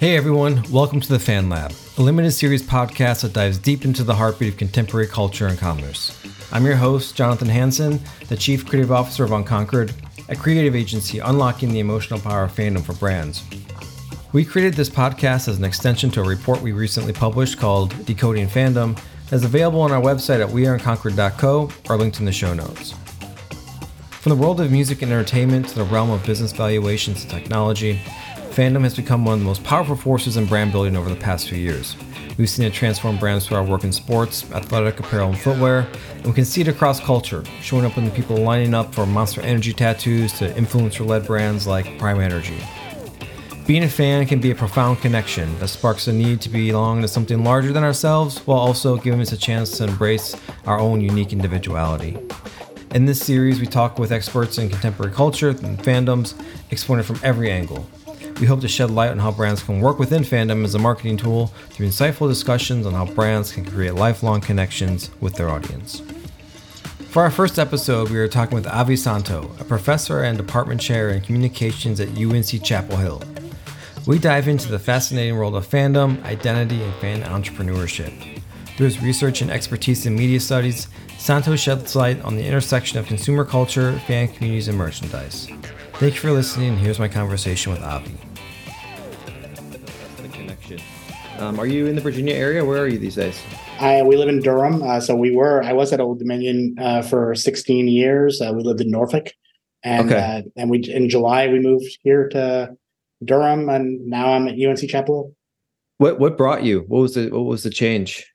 Hey everyone, welcome to the Fan Lab, a limited series podcast that dives deep into the heartbeat of contemporary culture and commerce. I'm your host, Jonathan Hanson, the Chief Creative Officer of Unconquered, a creative agency unlocking the emotional power of fandom for brands. We created this podcast as an extension to a report we recently published called Decoding Fandom that's available on our website at weareunconquered.co or linked in the show notes. From the world of music and entertainment to the realm of business valuations and technology, fandom has become one of the most powerful forces in brand building over the past few years. We've seen it transform brands through our work in sports, athletic apparel, and footwear, and we can see it across culture, showing up in the people lining up for Monster Energy tattoos to influencer led brands like Prime Energy. Being a fan can be a profound connection that sparks a need to belong to something larger than ourselves while also giving us a chance to embrace our own unique individuality. In this series, we talk with experts in contemporary culture and fandoms, exploring it from every angle. We hope to shed light on how brands can work within fandom as a marketing tool through insightful discussions on how brands can create lifelong connections with their audience. For our first episode, we are talking with Avi Santo, a professor and department chair in communications at UNC Chapel Hill. We dive into the fascinating world of fandom, identity, and fan entrepreneurship. Through his research and expertise in media studies, Santo sheds light on the intersection of consumer culture, fan communities, and merchandise. Thank you for listening. Here's my conversation with Avi. Um, are you in the Virginia area? Where are you these days? I, we live in Durham. Uh, so we were, I was at Old Dominion uh, for 16 years. Uh, we lived in Norfolk. And, okay. Uh, and we, in July, we moved here to Durham and now I'm at UNC Chapel. What, what brought you? What was the, what was the change?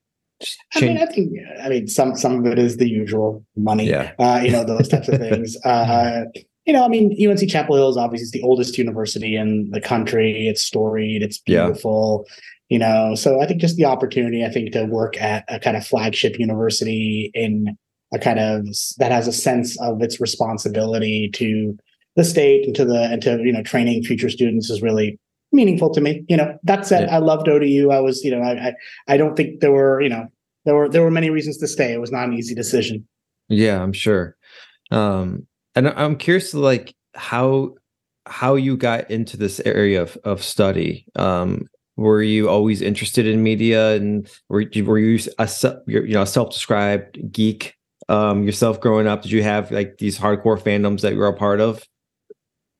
I mean, I think, I mean, some, some of it is the usual money, yeah. Uh, you know, those types of things. Uh, you know, I mean, UNC Chapel Hill is obviously the oldest university in the country. It's storied, it's beautiful. You know? So i think just the opportunity i think to work at a kind of flagship university in a kind of that has a sense of its responsibility to the state and to the and to you know training future students is really meaningful to me you know? That said yeah. i loved odu i was you know I, I i don't think there were you know there were there were many reasons to stay. It was not an easy decision. Yeah i'm sure. Um and i'm curious to like how how you got into this area of, of study. Um were you always interested in media and were you, were you a you know self-described geek um, yourself growing up did you have like these hardcore fandoms that you were a part of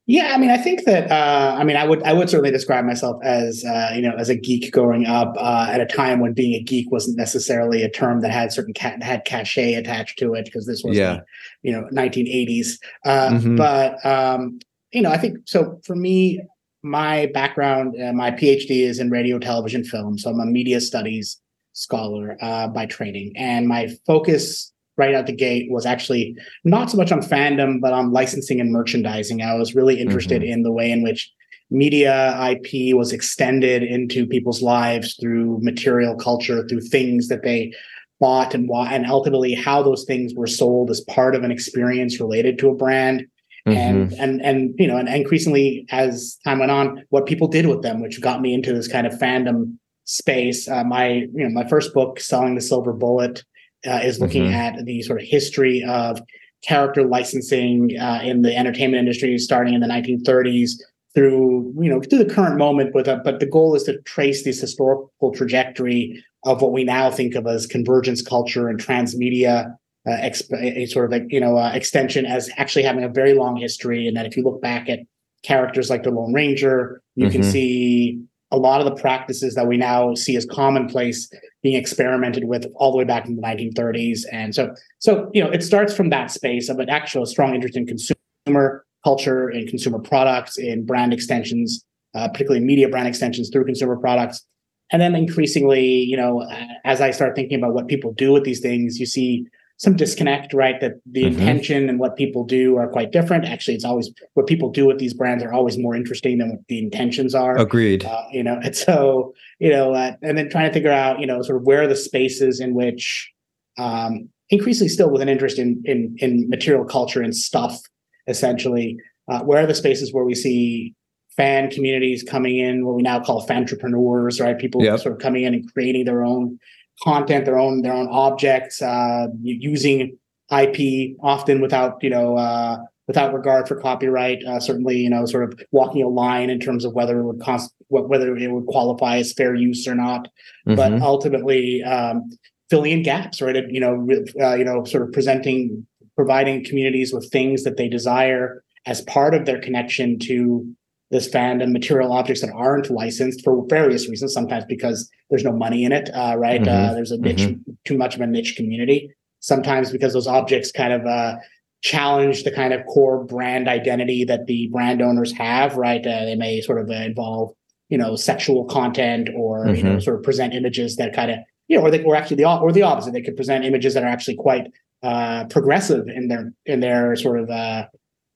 yeah i mean i think that uh, i mean i would i would certainly describe myself as uh, you know as a geek growing up uh, at a time when being a geek wasn't necessarily a term that had certain ca- had cachet attached to it because this was yeah. the, you know 1980s uh, mm-hmm. but um, you know i think so for me my background, uh, my PhD is in radio, television, film. So I'm a media studies scholar uh, by training. And my focus right out the gate was actually not so much on fandom, but on licensing and merchandising. I was really interested mm-hmm. in the way in which media IP was extended into people's lives through material culture, through things that they bought and why, and ultimately how those things were sold as part of an experience related to a brand Mm-hmm. and and and you know and increasingly as time went on what people did with them which got me into this kind of fandom space uh, my you know my first book selling the silver bullet uh, is looking mm-hmm. at the sort of history of character licensing uh, in the entertainment industry starting in the 1930s through you know to the current moment with a, but the goal is to trace this historical trajectory of what we now think of as convergence culture and transmedia uh, exp- a sort of like you know uh, extension as actually having a very long history, and that if you look back at characters like the Lone Ranger, you mm-hmm. can see a lot of the practices that we now see as commonplace being experimented with all the way back in the 1930s. And so, so you know, it starts from that space of an actual strong interest in consumer culture, and consumer products, in brand extensions, uh, particularly media brand extensions through consumer products. And then increasingly, you know, as I start thinking about what people do with these things, you see some disconnect, right? That the mm-hmm. intention and what people do are quite different. Actually, it's always what people do with these brands are always more interesting than what the intentions are. Agreed. Uh, you know, and so you know, uh, and then trying to figure out, you know, sort of where are the spaces in which, um, increasingly still with an interest in in in material culture and stuff, essentially, uh, where are the spaces where we see fan communities coming in, what we now call fan entrepreneurs, right? People yep. sort of coming in and creating their own content, their own their own objects, uh, using IP often without you know uh, without regard for copyright. Uh, certainly, you know, sort of walking a line in terms of whether it would cost, whether it would qualify as fair use or not. Mm-hmm. But ultimately, um, filling in gaps, right? You know, uh, you know, sort of presenting, providing communities with things that they desire as part of their connection to this fandom material objects that aren't licensed for various reasons sometimes because there's no money in it uh, right mm-hmm. uh, there's a niche mm-hmm. too much of a niche community sometimes because those objects kind of uh, challenge the kind of core brand identity that the brand owners have right uh, they may sort of involve you know sexual content or mm-hmm. you know mm-hmm. sort of present images that kind of you know or they or actually the or the opposite they could present images that are actually quite uh, progressive in their in their sort of uh,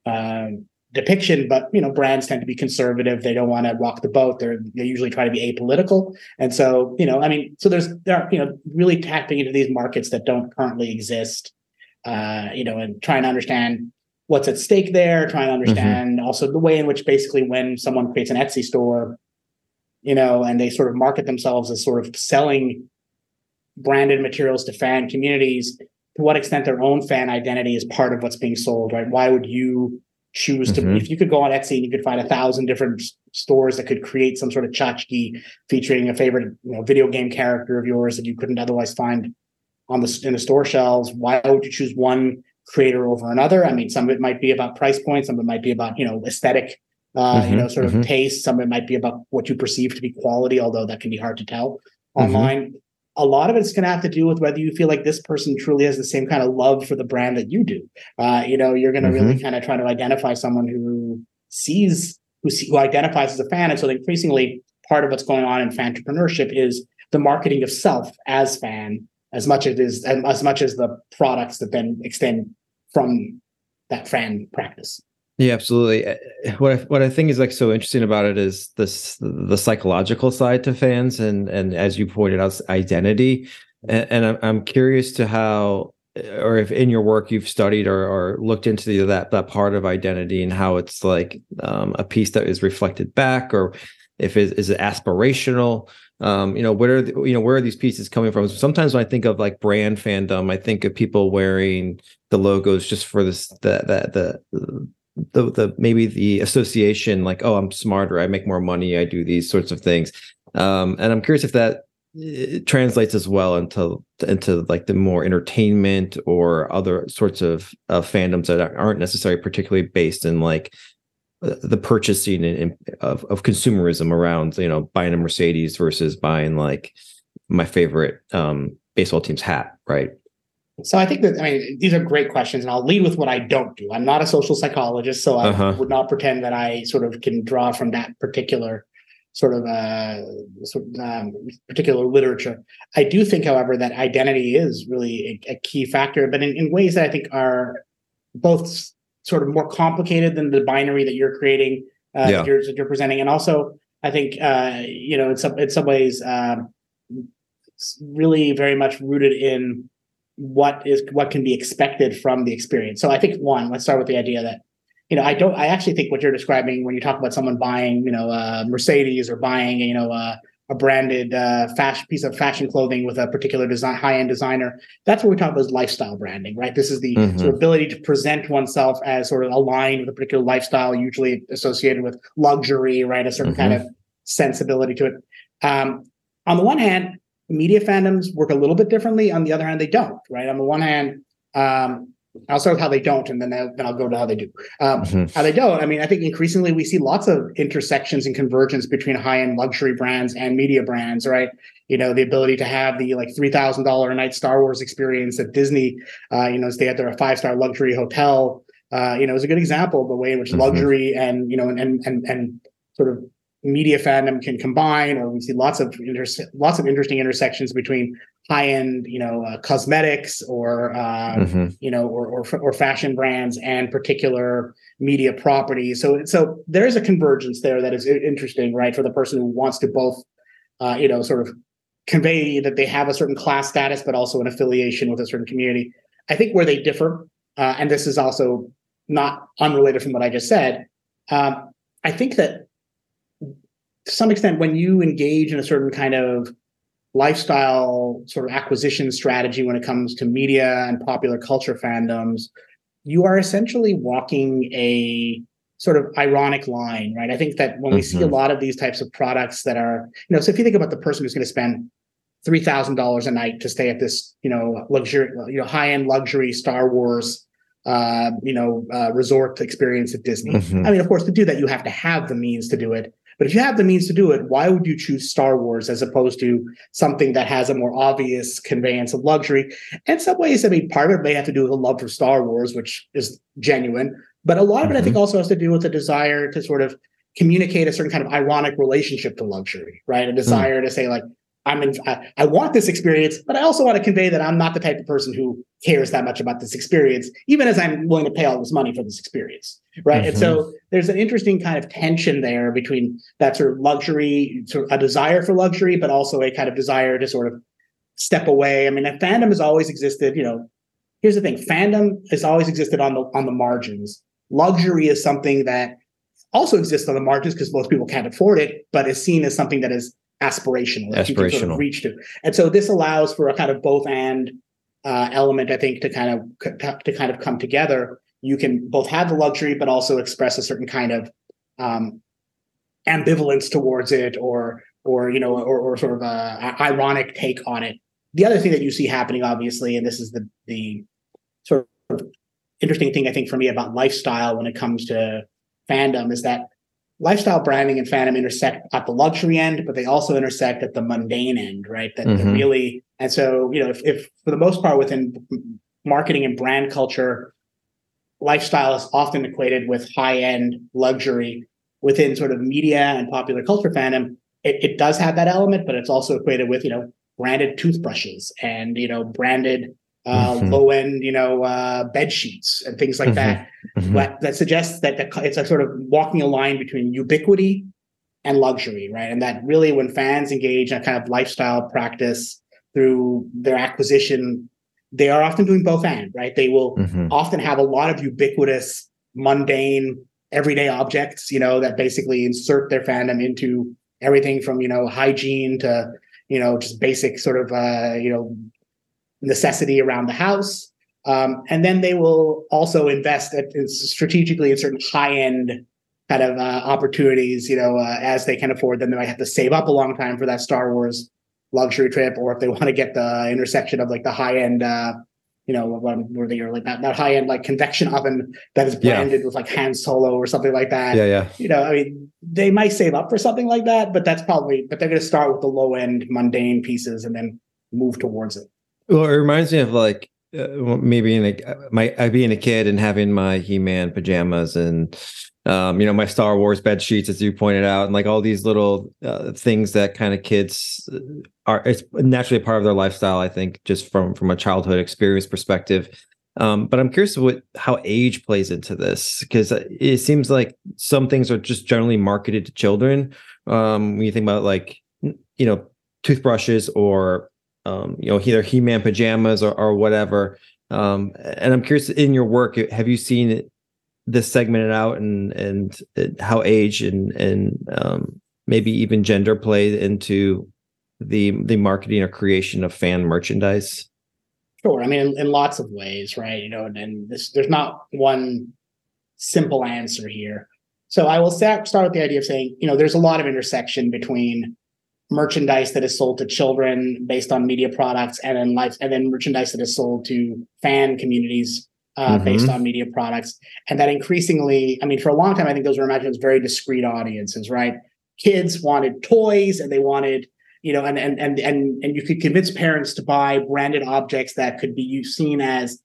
um, depiction, but you know, brands tend to be conservative. They don't want to rock the boat. They're they usually try to be apolitical. And so, you know, I mean, so there's there are, you know, really tapping into these markets that don't currently exist. Uh, you know, and trying to understand what's at stake there, trying to mm-hmm. understand mm-hmm. also the way in which basically when someone creates an Etsy store, you know, and they sort of market themselves as sort of selling branded materials to fan communities, to what extent their own fan identity is part of what's being sold, right? Why would you choose to mm-hmm. if you could go on Etsy and you could find a thousand different stores that could create some sort of tchotchke featuring a favorite you know video game character of yours that you couldn't otherwise find on the in the store shelves why would you choose one creator over another i mean some of it might be about price points some of it might be about you know aesthetic uh, mm-hmm. you know sort of mm-hmm. taste some of it might be about what you perceive to be quality although that can be hard to tell mm-hmm. online a lot of it's going to have to do with whether you feel like this person truly has the same kind of love for the brand that you do. Uh, you know, you're going to mm-hmm. really kind of try to identify someone who sees who, see, who identifies as a fan, and so increasingly part of what's going on in fan entrepreneurship is the marketing of self as fan, as much as it is as much as the products that then extend from that fan practice. Yeah, absolutely. Eh, eh, what I, what I think is like so interesting about it is this the psychological side to fans and and as you pointed out, identity. And, and I'm I'm curious to how eh, or if in your work you've studied or, or looked into the, that that part of identity and how it's like um, a piece that is reflected back or if it is it aspirational um, you know where are the, you know where are these pieces coming from sometimes when i think of like brand fandom i think of people wearing the logos just for this the the the the the maybe the association like oh i'm smarter i make more money i do these sorts of things. Um, and i'm curious if that translates as well into into like the more entertainment or other sorts of, of fandoms that aren't necessarily particularly based in like the purchasing in, of, of consumerism around you know buying a mercedes versus buying like my favorite um baseball team's hat right so I think that I mean these are great questions, and I'll lead with what I don't do. I'm not a social psychologist, so I uh-huh. would not pretend that I sort of can draw from that particular sort of uh, sort of, um, particular literature. I do think, however, that identity is really a, a key factor, but in, in, ways that I think are both sort of more complicated than the binary that you're creating, uh, yeah. that, you're, that, you're, presenting, and also I think uh, you know in some in some ways um, really very much rooted in what is what can be expected from the experience. So I think one, let's start with the idea that you know I don't I actually think what you're describing when you talk about someone buying you know a Mercedes or buying you know a, a branded uh, fashion piece of fashion clothing with a particular design high end designer. That's what we talk about as lifestyle branding, right? This is the mm-hmm. sort of ability to present oneself as sort of aligned with a particular lifestyle, usually associated with luxury, right? A certain mm-hmm. kind of sensibility to it. Um, on the one hand, media fandoms work a little bit differently. On the other hand, they don't. Right. On the one hand, um, I'll start with how they don't, and then I'll, then I'll go to how they do. Um, mm-hmm. How they don't. I mean, I think increasingly we see lots of intersections and convergence between high-end luxury brands and media brands. Right. You know, the ability to have the like three thousand dollar a night Star Wars experience at Disney. Uh, you know, stay at their five-star luxury hotel. Uh, you know, is a good example of the way in which mm-hmm. luxury and you know and and and sort of media fandom can combine, or we see lots of lots of interesting intersections between high end, you know, uh, cosmetics or uh, mm-hmm. you know, or, or, or fashion brands and particular media properties. So so there is a convergence there that is interesting, right, for the person who wants to both, uh, you know, sort of convey that they have a certain class status, but also an affiliation with a certain community. I think where they differ, uh, and this is also not unrelated from what I just said. Um, I think that to some extent, when you engage in a certain kind of lifestyle sort of acquisition strategy when it comes to media and popular culture fandoms, you are essentially walking a sort of ironic line, right? I think that when we mm-hmm. see a mm-hmm. lot of these types of products that are, you know, so if you think about the person who's going to spend three thousand dollars a night to stay at this, you know, luxury, you know, high end luxury Star Wars, uh, you know, uh, resort experience at Disney. Mm-hmm. I mean, of course, to do that, you have to have the means to do it. But if you have the means to do it, why would you choose Star Wars as opposed to something that has a more obvious conveyance of luxury? In some ways, I mean, part of it may have to do with a love for Star Wars, which is genuine. But a lot of it, I think, mm-hmm. also has to do with a desire to sort of communicate a certain kind of ironic relationship to luxury, right? A desire mm. to say, like, I'm in, I, I, want this experience, but I also want to convey that I'm not the type of person who cares that much about this experience, even as I'm willing to pay all this money for this experience. Right. Mm-hmm. And so mm-hmm. there's an interesting kind of tension there between that sort of luxury, sort of a desire for luxury, but also a kind of desire to sort of step away. I mean, fandom has always existed, you know. Here's the thing: fandom has always existed on the on the margins. Luxury is something that also exists on the margins because most people can't afford it, but is seen as something that is aspirational, aspirational. Sort of reach to. And so this allows for a kind of both and uh, element, I think, to kind of to kind of come together. You can both have the luxury, but also express a certain kind of um, ambivalence towards it, or or you know, or, or sort of a, a ironic take on it. The other thing that you see happening, obviously, and this is the the sort of interesting thing I think for me about lifestyle when it comes to fandom is that lifestyle branding and fandom intersect at the luxury end, but they also intersect at the mundane end, right? That, mm-hmm. really, and so, you know, if, if for the most part within marketing and brand culture, lifestyle is often equated with high end luxury within sort of media and popular culture fandom. It, it does have that element, but it's also equated with, you know, branded toothbrushes and, you know, branded uh, mm-hmm. low end, you know, uh, bed sheets and things like mm-hmm. that. Mm-hmm. But that suggests that it's a sort of walking a line between ubiquity and luxury, right? And that really, when fans engage in a kind of lifestyle practice through their acquisition, they are often doing both and, right? They will mm-hmm. often have a lot of ubiquitous, mundane, everyday objects, you know, that basically insert their fandom into everything from, you know, hygiene to, you know, just basic sort of, uh, you know, necessity around the house. Um, and then they will also invest at, strategically in certain high end kind of uh, opportunities, you know, uh, as they can afford them. They might have to save up a long time for that Star Wars luxury trip, or if they want to get the intersection of like the high end, uh, you know, where they are like that, that high end like convection oven that is branded yeah. with like Han Solo or something like that. Yeah, yeah. You know, I mean, they might save up for something like that, but that's probably, but they're going to start with the low end mundane pieces and then move towards it. Well, it reminds me of like uh, maybe in a my I being a kid and having my He Man pajamas and um, you know my Star Wars bed sheets, as you pointed out, and like all these little uh, things that kind of kids uh, are it's naturally part of their lifestyle. I think just from from a childhood experience perspective. Um, but I'm curious what how age plays into this because it seems like some things are just generally marketed to children. Um, when you think about like you know toothbrushes or um, you know, either He-Man pajamas or, or whatever. Um, and I'm curious in your work, have you seen this segmented out and and how age and and um, maybe even gender play into the the marketing or creation of fan merchandise? Sure. I mean, in, in lots of ways, right? You know, and, and this there's not one simple answer here. So I will start start with the idea of saying, you know, there's a lot of intersection between merchandise that is sold to children based on media products and then life and then merchandise that is sold to fan communities uh, mm-hmm. based on media products and that increasingly i mean for a long time i think those were imagined as very discrete audiences right kids wanted toys and they wanted you know and and and and, and you could convince parents to buy branded objects that could be seen as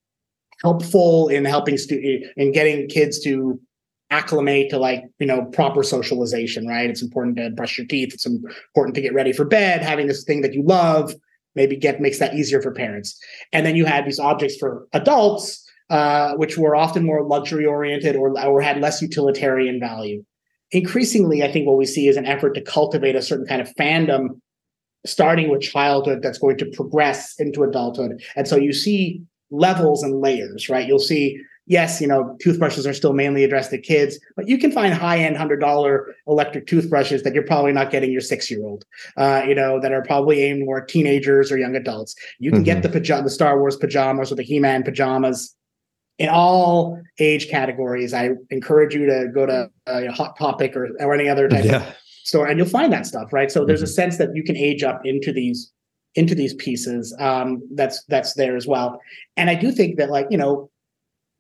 helpful in helping stu- in getting kids to acclimate to like you know proper socialization right? It's important to brush your teeth. It's important to get ready for bed having this thing that you love maybe get makes that easier for parents. And then you had these objects for adults uh, which were often more luxury oriented or, or had less utilitarian value. Increasingly i think what we see is an effort to cultivate a certain kind of fandom starting with childhood that's going to progress into adulthood. And so you see levels and layers right? You'll see yes, you know, toothbrushes are still mainly addressed to kids, but you can find high-end hundred-dollar electric toothbrushes that you're probably not getting your six-year-old, uh, you know, that are probably aimed more teenagers or young adults. You can mm-hmm. get the pajama, the Star Wars pajamas or the He-Man pajamas in all age categories. I encourage you to go to a Hot Topic or, or any other type yeah. of store, and you'll find that stuff, right? So there's mm-hmm. a sense that you can age up into these into these pieces. Um, that's that's there as well, and I do think that, like you know,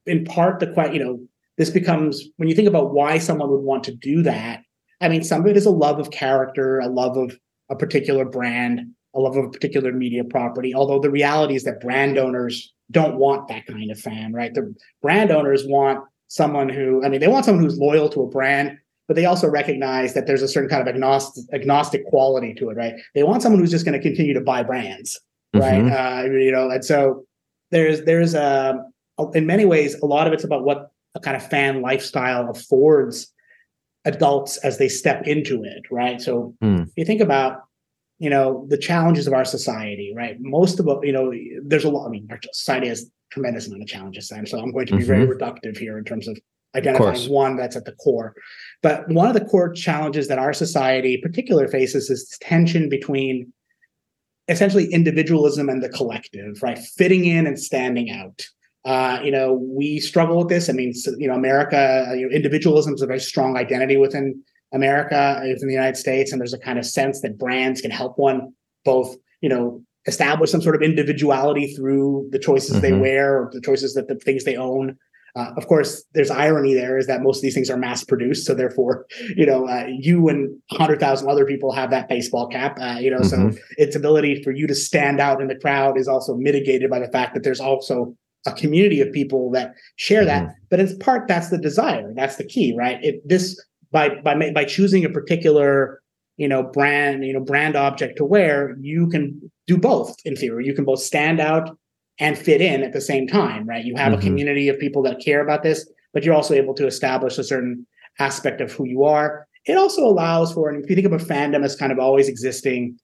in part the question, you know this becomes when you think about why someone would want to do that. I mean, some of it is a love of character, a love of a particular brand, a love of a particular media property. Although the reality is that brand owners don't want that kind of fan, right? The brand owners want someone who, I mean, they want someone who's loyal to a brand, but they also recognize that there's a certain kind of agnostic, agnostic quality to it, right? They want someone who's just going to continue to buy brands, right? Mm-hmm. Uh, you know, and so there's there's a in many ways a lot of it's about what a kind of fan lifestyle affords adults as they step into it, right? So mm. if you think about you know the challenges of our society right most of you know there's a lot i mean our society has tremendous amount of challenges and so i'm going to be mm-hmm. very reductive here in terms of identifying of one that's at the core but one of the core challenges that our society particular faces is this tension between essentially individualism and the collective right fitting in and standing out uh, you know we struggle with this i mean you know america you know, individualism is a very strong identity within America within the United States, and there's a kind of sense that brands can help one both, you know, establish some sort of individuality through the choices mm-hmm. they wear or the choices that the things they own. Uh, of course, there's irony there is that most of these things are mass produced, so therefore, you know, uh, you and hundred thousand other people have that baseball cap. Uh, you know, mm-hmm. so its ability for you to stand out in the crowd is also mitigated by the fact that there's also a community of people that share that. Mm-hmm. But in part, that's the desire. That's the key, right? It this by by by choosing a particular you know brand you know brand object to wear you can do both in theory you can both stand out and fit in at the same time right you have mm-hmm. a community of people that care about this but you're also able to establish a certain aspect of who you are it also allows for and if you think of a fandom as kind of always existing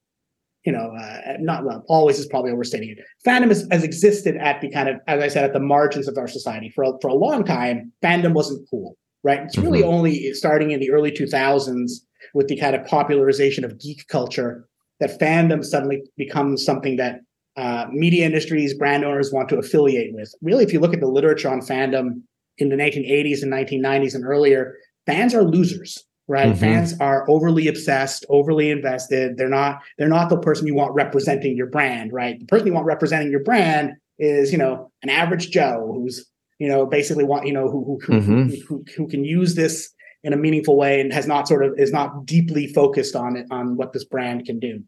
you know uh, not well always is probably overstating it fandom has, has existed at the kind of as i said at the margins of our society for a, for a long time fandom wasn't cool right? It's really mm-hmm. only starting in the early 2000s with the kind of popularization of geek culture that fandom suddenly becomes something that uh, media industries, brand owners want to affiliate with. Really, if you look at the literature on fandom in the 1980s and 1990s and earlier, fans are losers, right? Mm-hmm. Fans are overly obsessed, overly invested. They're not they're not the person you want representing your brand, right? The person you want representing your brand is, you know, an average Joe who's you know, basically want, you know, who who who, mm-hmm. who, who, who can use this in a meaningful way and has not sort of is not deeply focused on it on what this brand can do.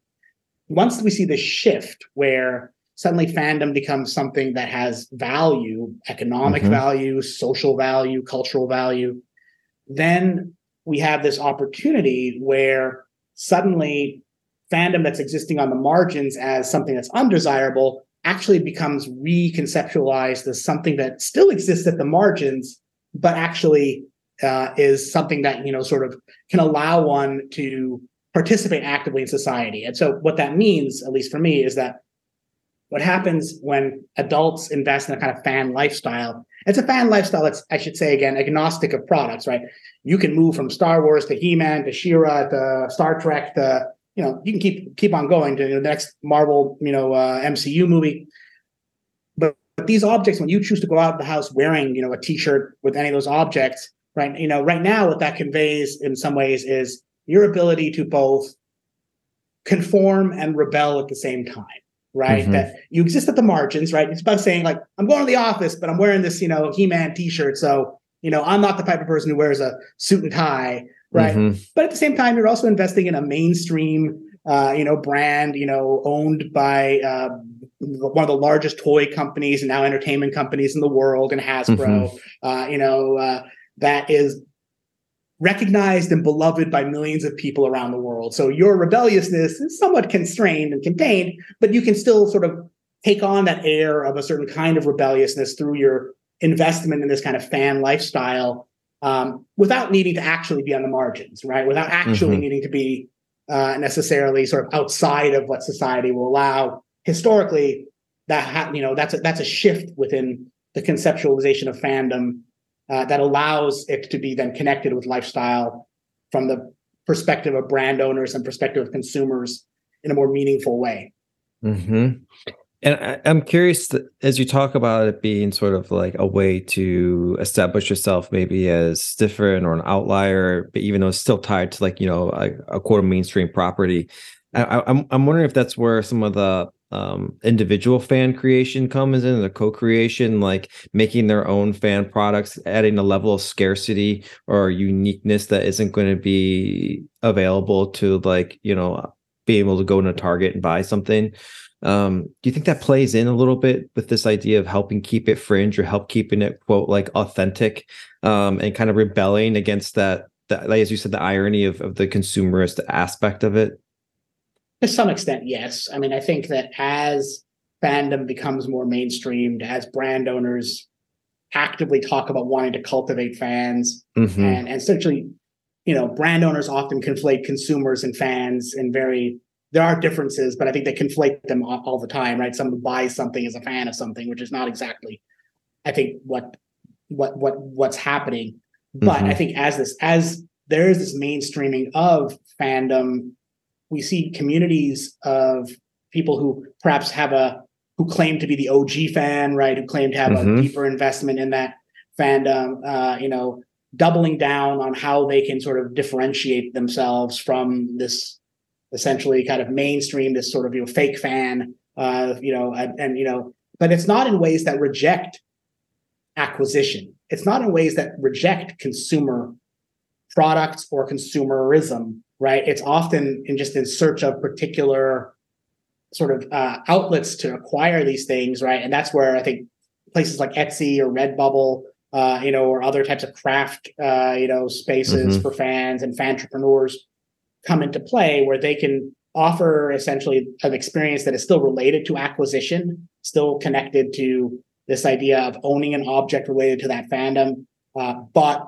Once we see this shift where suddenly fandom becomes something that has value, economic mm-hmm. value, social value, cultural value, then we have this opportunity where suddenly fandom that's existing on the margins as something that's undesirable actually becomes reconceptualized as something that still exists at the margins, but actually uh, is something that you know sort of can allow one to participate actively in society. And so, what that means, at least for me, is that what happens when adults invest in a kind of fan lifestyle. It's a fan lifestyle that's, I should say again, agnostic of products, right? You can move from Star Wars to He-Man to She-Ra to Star Trek to you know you can keep keep on going to the next Marvel you know uh, MCU movie. But, but these objects, when you choose to go out of the house wearing you know a T-shirt with any of those objects, right? You know, right now what that conveys in some ways is your ability to both conform and rebel at the same time right? Mm-hmm. That you exist at the margins, right? It's about saying like, I'm going to the office, but I'm wearing this, you know, He-Man T-shirt, so you know, I'm not the type of person who wears a suit and tie, right? Mm-hmm. But at the same time, you're also investing in a mainstream, uh, you know, brand, you know, owned by uh, one of the largest toy companies and now entertainment companies in the world, and Hasbro, mm-hmm. uh, you know, uh, that is recognized and beloved by millions of people around the world. So your rebelliousness is somewhat constrained and contained, but you can still sort of take on that air of a certain kind of rebelliousness through your investment in this kind of fan lifestyle um, without needing to actually be on the margins, right? Without actually mm-hmm. needing to be uh, necessarily sort of outside of what society will allow. Historically, that ha- you know that's a, that's a shift within the conceptualization of fandom uh, that allows it to be then connected with lifestyle from the perspective of brand owners and perspective of consumers in a more meaningful way. Mm-hmm. And I, am curious that, as you talk about it being sort of like a way to establish yourself maybe as different or an outlier, but even though it's still tied to like, you know, a, a quote mainstream property. I, I'm I'm wondering if that's where some of the um, individual fan creation comes in, the co-creation, like making their own fan products, adding a level of scarcity or uniqueness that isn't going to be available to like, you know, be able to go in a Target and buy something. Um, do you think that plays in a little bit with this idea of helping keep it fringe or help keeping it quote like authentic um, and kind of rebelling against that, that like as you said, the irony of, of the consumerist aspect of it? To some extent, yes. I mean, I think that as fandom becomes more mainstreamed, as brand owners actively talk about wanting to cultivate fans mm-hmm. and, and essentially, you know, brand owners often conflate consumers and fans and very there are differences, but I think they conflate them all, all the time, right? Someone buys something as a fan of something, which is not exactly, I think, what what what what's happening. But mm-hmm. I think as this as there is this mainstreaming of fandom we see communities of people who perhaps have a who claim to be the OG fan, right? Who claim to have mm-hmm. a deeper investment in that fandom. Uh, you know, doubling down on how they can sort of differentiate themselves from this essentially kind of mainstream, this sort of you know fake fan. Uh, you know, and, and you know, but it's not in ways that reject acquisition. It's not in ways that reject consumer products or consumerism right? It's often in just in search of particular sort of uh, outlets to acquire these things, right? And that's where I think places like Etsy or Redbubble, uh, you know, or other types of craft, uh, you know, spaces mm-hmm. for fans and fan entrepreneurs come into play, where they can offer essentially an experience that is still related to acquisition, still connected to this idea of owning an object related to that fandom, uh, but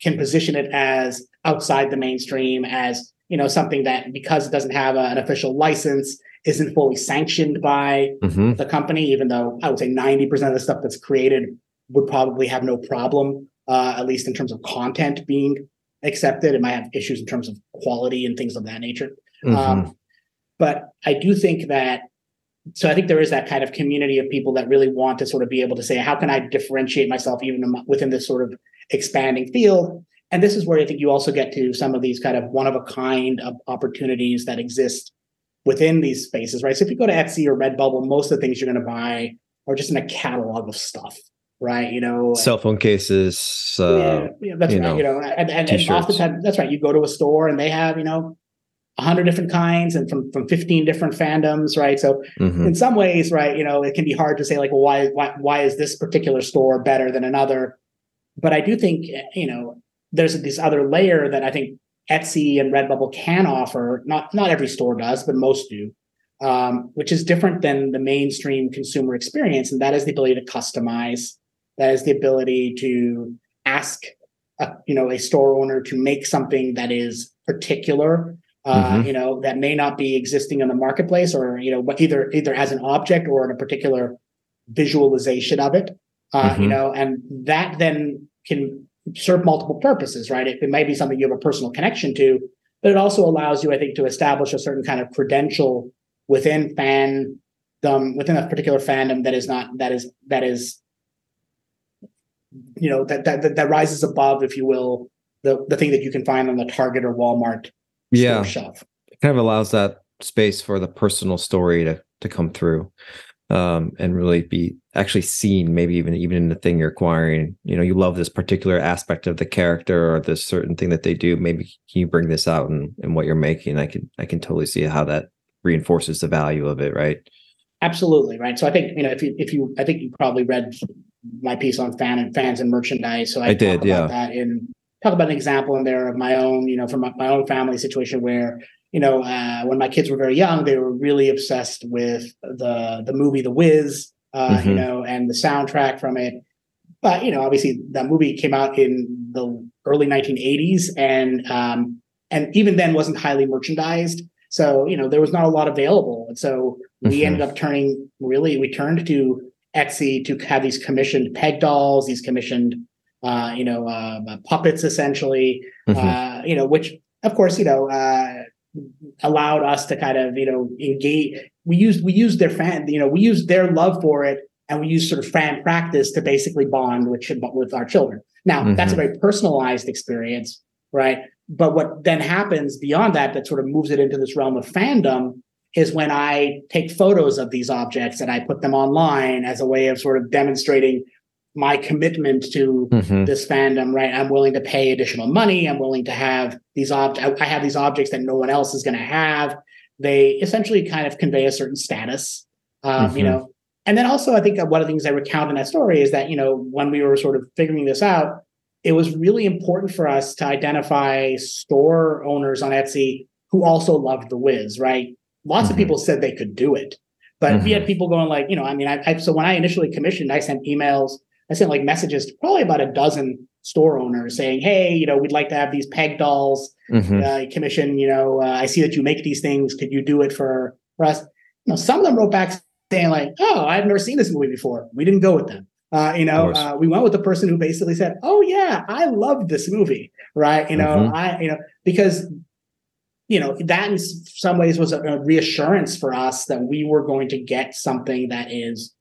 can position it as outside the mainstream as you know something that because it doesn't have a, an official license isn't fully sanctioned by mm-hmm. the company even though i would say 90% of the stuff that's created would probably have no problem uh, at least in terms of content being accepted it might have issues in terms of quality and things of that nature mm-hmm. um, but i do think that so i think there is that kind of community of people that really want to sort of be able to say how can i differentiate myself even within this sort of expanding field and this is where I think you also get to some of these kind of one of a kind of opportunities that exist within these spaces, right? So if you go to Etsy or Redbubble, most of the things you're going to buy are just in a catalog of stuff, right? You know, cell phone cases. Uh, yeah, yeah, that's right. Know, you know, and, and, and oftentimes that's right. You go to a store and they have, you know, a hundred different kinds and from from 15 different fandoms, right? So mm-hmm. in some ways, right, you know, it can be hard to say like, well, why why why is this particular store better than another? But I do think, you know, there's this other layer that I think Etsy and Redbubble can offer. Not not every store does, but most do, um, which is different than the mainstream consumer experience, and that is the ability to customize. That is the ability to ask, a, you know, a store owner to make something that is particular. Uh, mm-hmm. You know, that may not be existing in the marketplace, or you know, either either as an object or in a particular visualization of it. Uh, mm-hmm. You know, and that then can serve multiple purposes, right? It, it might be something you have a personal connection to, but it also allows you, I think, to establish a certain kind of credential within fandom, um, within a particular fandom that is not that is that is, you know, that that that rises above, if you will, the the thing that you can find on the Target or Walmart yeah. shelf. It kind of allows that space for the personal story to to come through um, and really be actually seen maybe even even in the thing you're acquiring. You know you love this particular aspect of the character or this certain thing that they do. Maybe can you bring this out in, in what you're making? I can i can totally see how that reinforces the value of it right? Absolutely right? So i think you know if you if you i think you probably read my piece on fan and fans and merchandise so i, I did yeah. that in talk about an example in there of my own you know from my, my own family situation where you know, uh, when my kids were very young, they were really obsessed with the the movie The Wiz, uh, mm-hmm. you know, and the soundtrack from it. But you know, obviously, that movie came out in the early 1980s, and um, and even then wasn't highly merchandised. So you know, there was not a lot available, and so we mm-hmm. ended up turning really we turned to Etsy to have these commissioned peg dolls, these commissioned uh, you know uh, puppets, essentially, mm-hmm. Uh, you know, which of course you know uh, allowed us to kind of you know engage. We used we used their fan, you know, we used their love for it, and we used sort of fan practice to basically bond with with our children. Now mm-hmm. that's a very personalized experience, right? But what then happens beyond that, that sort of moves it into this realm of fandom, is when I take photos of these objects and I put them online as a way of sort of demonstrating my commitment to mm-hmm. this fandom, right? I'm willing to pay additional money. I'm willing to have these objects. I have these objects that no one else is going to have. They essentially kind of convey a certain status, um, mm-hmm. you know. And then also, I think one of the things I recount in that story is that you know when we were sort of figuring this out, it was really important for us to identify store owners on Etsy who also loved the Wiz, right? Lots mm-hmm. of people said they could do it, but we had mm-hmm. people going like, you know, I mean, I, I so when I initially commissioned, I sent emails I sent like messages to probably about a dozen store owners saying, "Hey, you know, we'd like to have these peg dolls mm-hmm. uh, commission. You know, uh, I see that you make these things. Could you do it for, for us?" You know, some of them wrote back saying like, "Oh, I've never seen this movie before." We didn't go with them. Uh, you know, uh, we went with the person who basically said, "Oh yeah, I love this movie." Right? You know, mm-hmm. I you know because you know that in some ways was a, a reassurance for us that we were going to get something that is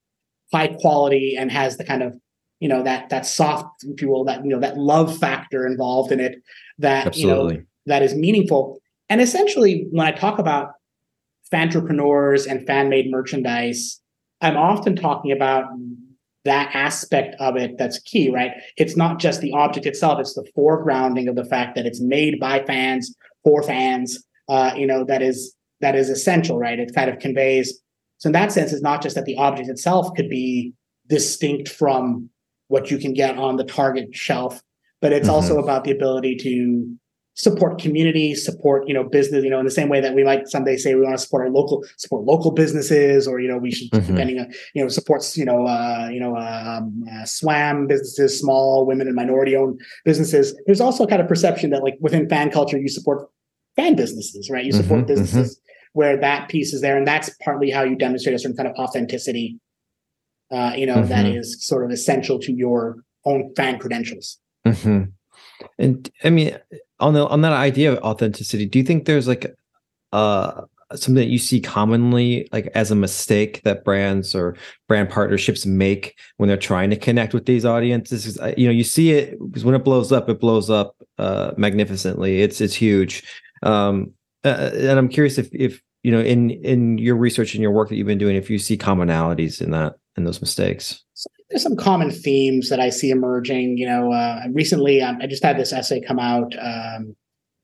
high quality and has the kind of you know that that soft if you will that you know that love factor involved in it that Absolutely. you know that is meaningful. And essentially when i talk about fan entrepreneurs and fan made merchandise i'm often talking about that aspect of it that's key right? It's not just the object itself it's the foregrounding of the fact that it's made by fans for fans uh, you know that is that is essential right? It kind of conveys so in that sense it's not just that the object itself could be distinct from what you can get on the Target shelf, but it's mm-hmm. also about the ability to support community, support you know business. You know, in the same way that we might someday say we want to support our local support local businesses, or you know we should mm-hmm. depending on you know supports you know uh, you know uh, um, uh, SWAM businesses, small women and minority owned businesses. There's also kind of perception that like within fan culture you support fan businesses, right? You support mm-hmm. businesses mm-hmm. where that piece is there, and that's partly how you demonstrate a certain kind of authenticity uh, you know, mm-hmm. that is sort of essential to your own fan credentials. Mm-hmm. And I mean, on the on that idea of authenticity, do you think there's like uh something that you see commonly like as a mistake that brands or brand partnerships make when they're trying to connect with these audiences you know you see it because when it blows up it blows up uh magnificently it's it's huge um uh, and i'm curious if if you know in in your research and your work that you've been doing if you see commonalities in that in those mistakes? There's some common themes that I see emerging. You know, uh, recently um, I just had this essay come out um,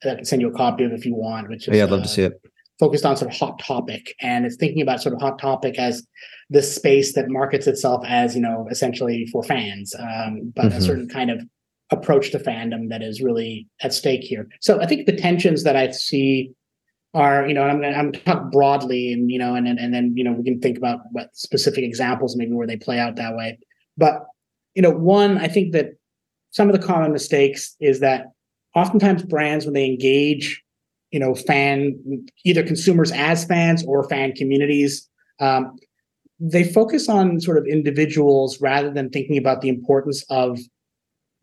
that I can send you a copy of if you want. Which is, yeah, I'd love uh, to see it. Focused on sort of hot topic, and it's thinking about sort of hot topic as the space that markets itself as you know essentially for fans, um, but mm-hmm. a certain kind of approach to fandom that is really at stake here. So I think the tensions that I see are you know I'm I'm talk broadly and you know and and then you know we can think about what specific examples maybe where they play out that way. But you know, one I think that some of the common mistakes is that oftentimes brands when they engage you know fan either consumers as fans or fan communities um, they focus on sort of individuals rather than thinking about the importance of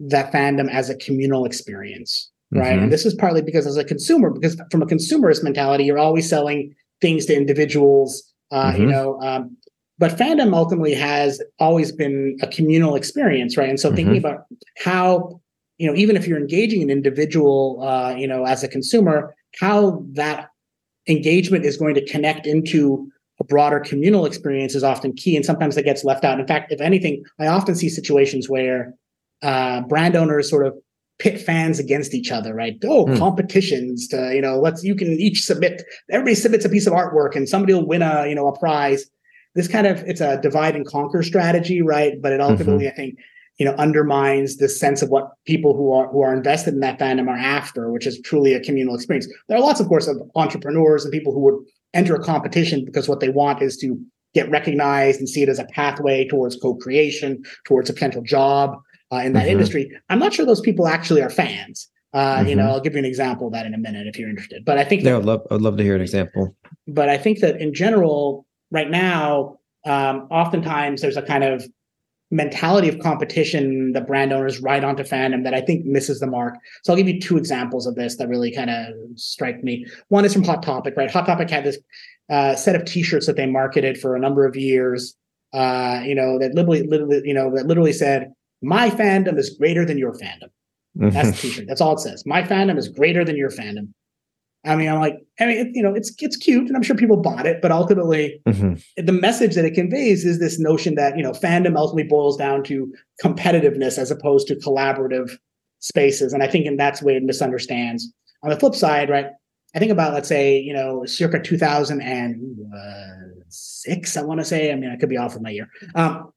that fandom as a communal experience right? Mm-hmm. And this is partly because as a consumer, because from a consumerist mentality, you're always selling things to individuals, uh, mm-hmm. you know. Um, but fandom ultimately has always been a communal experience, right? And so mm-hmm. thinking about how, you know, even if you're engaging an individual, uh, you know, as a consumer, how that engagement is going to connect into a broader communal experience is often key, and sometimes that gets left out. In fact, if anything, I often see situations where uh, brand owners sort of pit fans against each other, right? Oh, hmm. competitions to, you know, let's you can each submit everybody submits a piece of artwork and somebody will win a, you know, a prize. This kind of it's a divide and conquer strategy, right? But it ultimately, mm-hmm. I think, you know, undermines the sense of what people who are who are invested in that fandom are after, which is truly a communal experience. There are lots, of course, of entrepreneurs and people who would enter a competition because what they want is to get recognized and see it as a pathway towards co-creation, towards a potential job uh, in that mm-hmm. industry. I'm not sure those people actually are fans. Uh, mm-hmm. You know, mm-hmm. I'll give you an example of that in a minute if you're interested. But I think yeah, I'd love I'd love to hear an example. But I think that in general, right now, um, oftentimes there's a kind of mentality of competition that brand owners ride onto fandom that I think misses the mark. So I'll give you two examples of this that really kind of strike me. One is from Hot Topic, right? Hot Topic had this uh, set of T-shirts that they marketed for a number of years. Uh, you know that literally, literally, you know that literally said, "My fandom is greater than your fandom." That's the T-shirt. That's all it says. My fandom is greater than your fandom. I mean, I'm like, I mean, it, you know, it's it's cute, and I'm sure people bought it, but ultimately, mm-hmm. the message that it conveys is this notion that you know, fandom ultimately boils down to competitiveness as opposed to collaborative spaces, and I think in that's way it misunderstands. On the flip side, right? I think about let's say you know, circa 2006, I want to say. I mean, I could be off with my year. Um,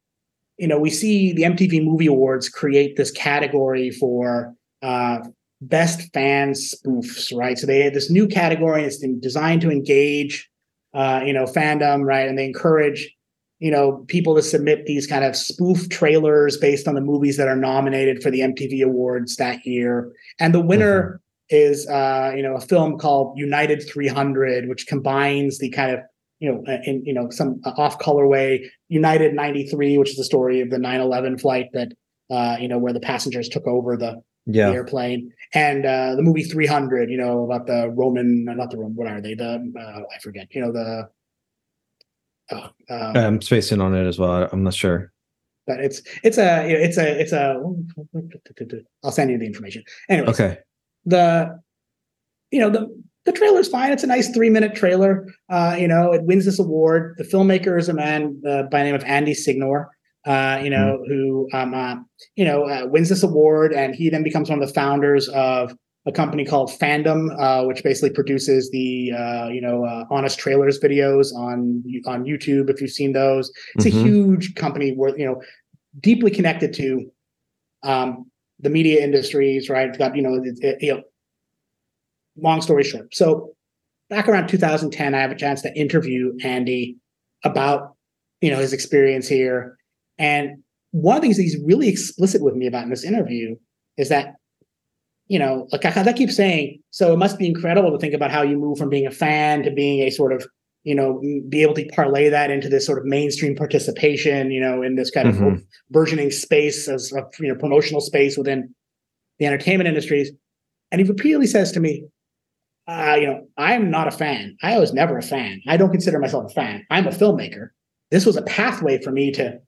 you know, we see the MTV Movie Awards create this category for uh, best fan spoofs, right? So they had this new category. It's designed to engage, uh, you know, fandom, right? And they encourage, you know, people to submit these kind of spoof trailers based on the movies that are nominated for the MTV Awards that year. And the winner mm-hmm. is, uh, you know, a film called United 300, which combines the kind of you know, in you know some off colorway United 93, which is the story of the 9/11 flight that uh, you know where the passengers took over the yeah. the airplane. And uh, the movie 300 you know about the roman not the roman what are they? The uh, i forget you know the uh, um, i'm spacing on it as well i'm not sure. But it's it's a it's a it's a i'll send you the information. Anyway okay. the you know the the trailer's fine it's a nice three minute trailer uh you know it wins this award the filmmaker is a man uh, by the name of andy signore uh, you know, mm-hmm. who um, uh, you know uh, wins this award, and he then becomes one of the founders of a company called Fandom, uh, which basically produces the uh, you know uh, honest trailers videos on on YouTube. If you've seen those, it's mm-hmm. a huge company where you know deeply connected to um, the media industries. Right? It's got you know, it, it, you know. Long story short, so back around 2010, I have a chance to interview Andy about you know his experience here and one of the things that he's really explicit with me about in this interview is that, you know, like I, I keep saying, so it must be incredible to think about how you move from being a fan to being a sort of, you know, be able to parlay that into this sort of mainstream participation, you know, in this kind mm-hmm. of burgeoning space as a you know promotional space within the entertainment industries. And he repeatedly says to me, uh, you know, I'm not a fan. I was never a fan. I don't consider myself a fan. I'm a filmmaker. This was a pathway for me to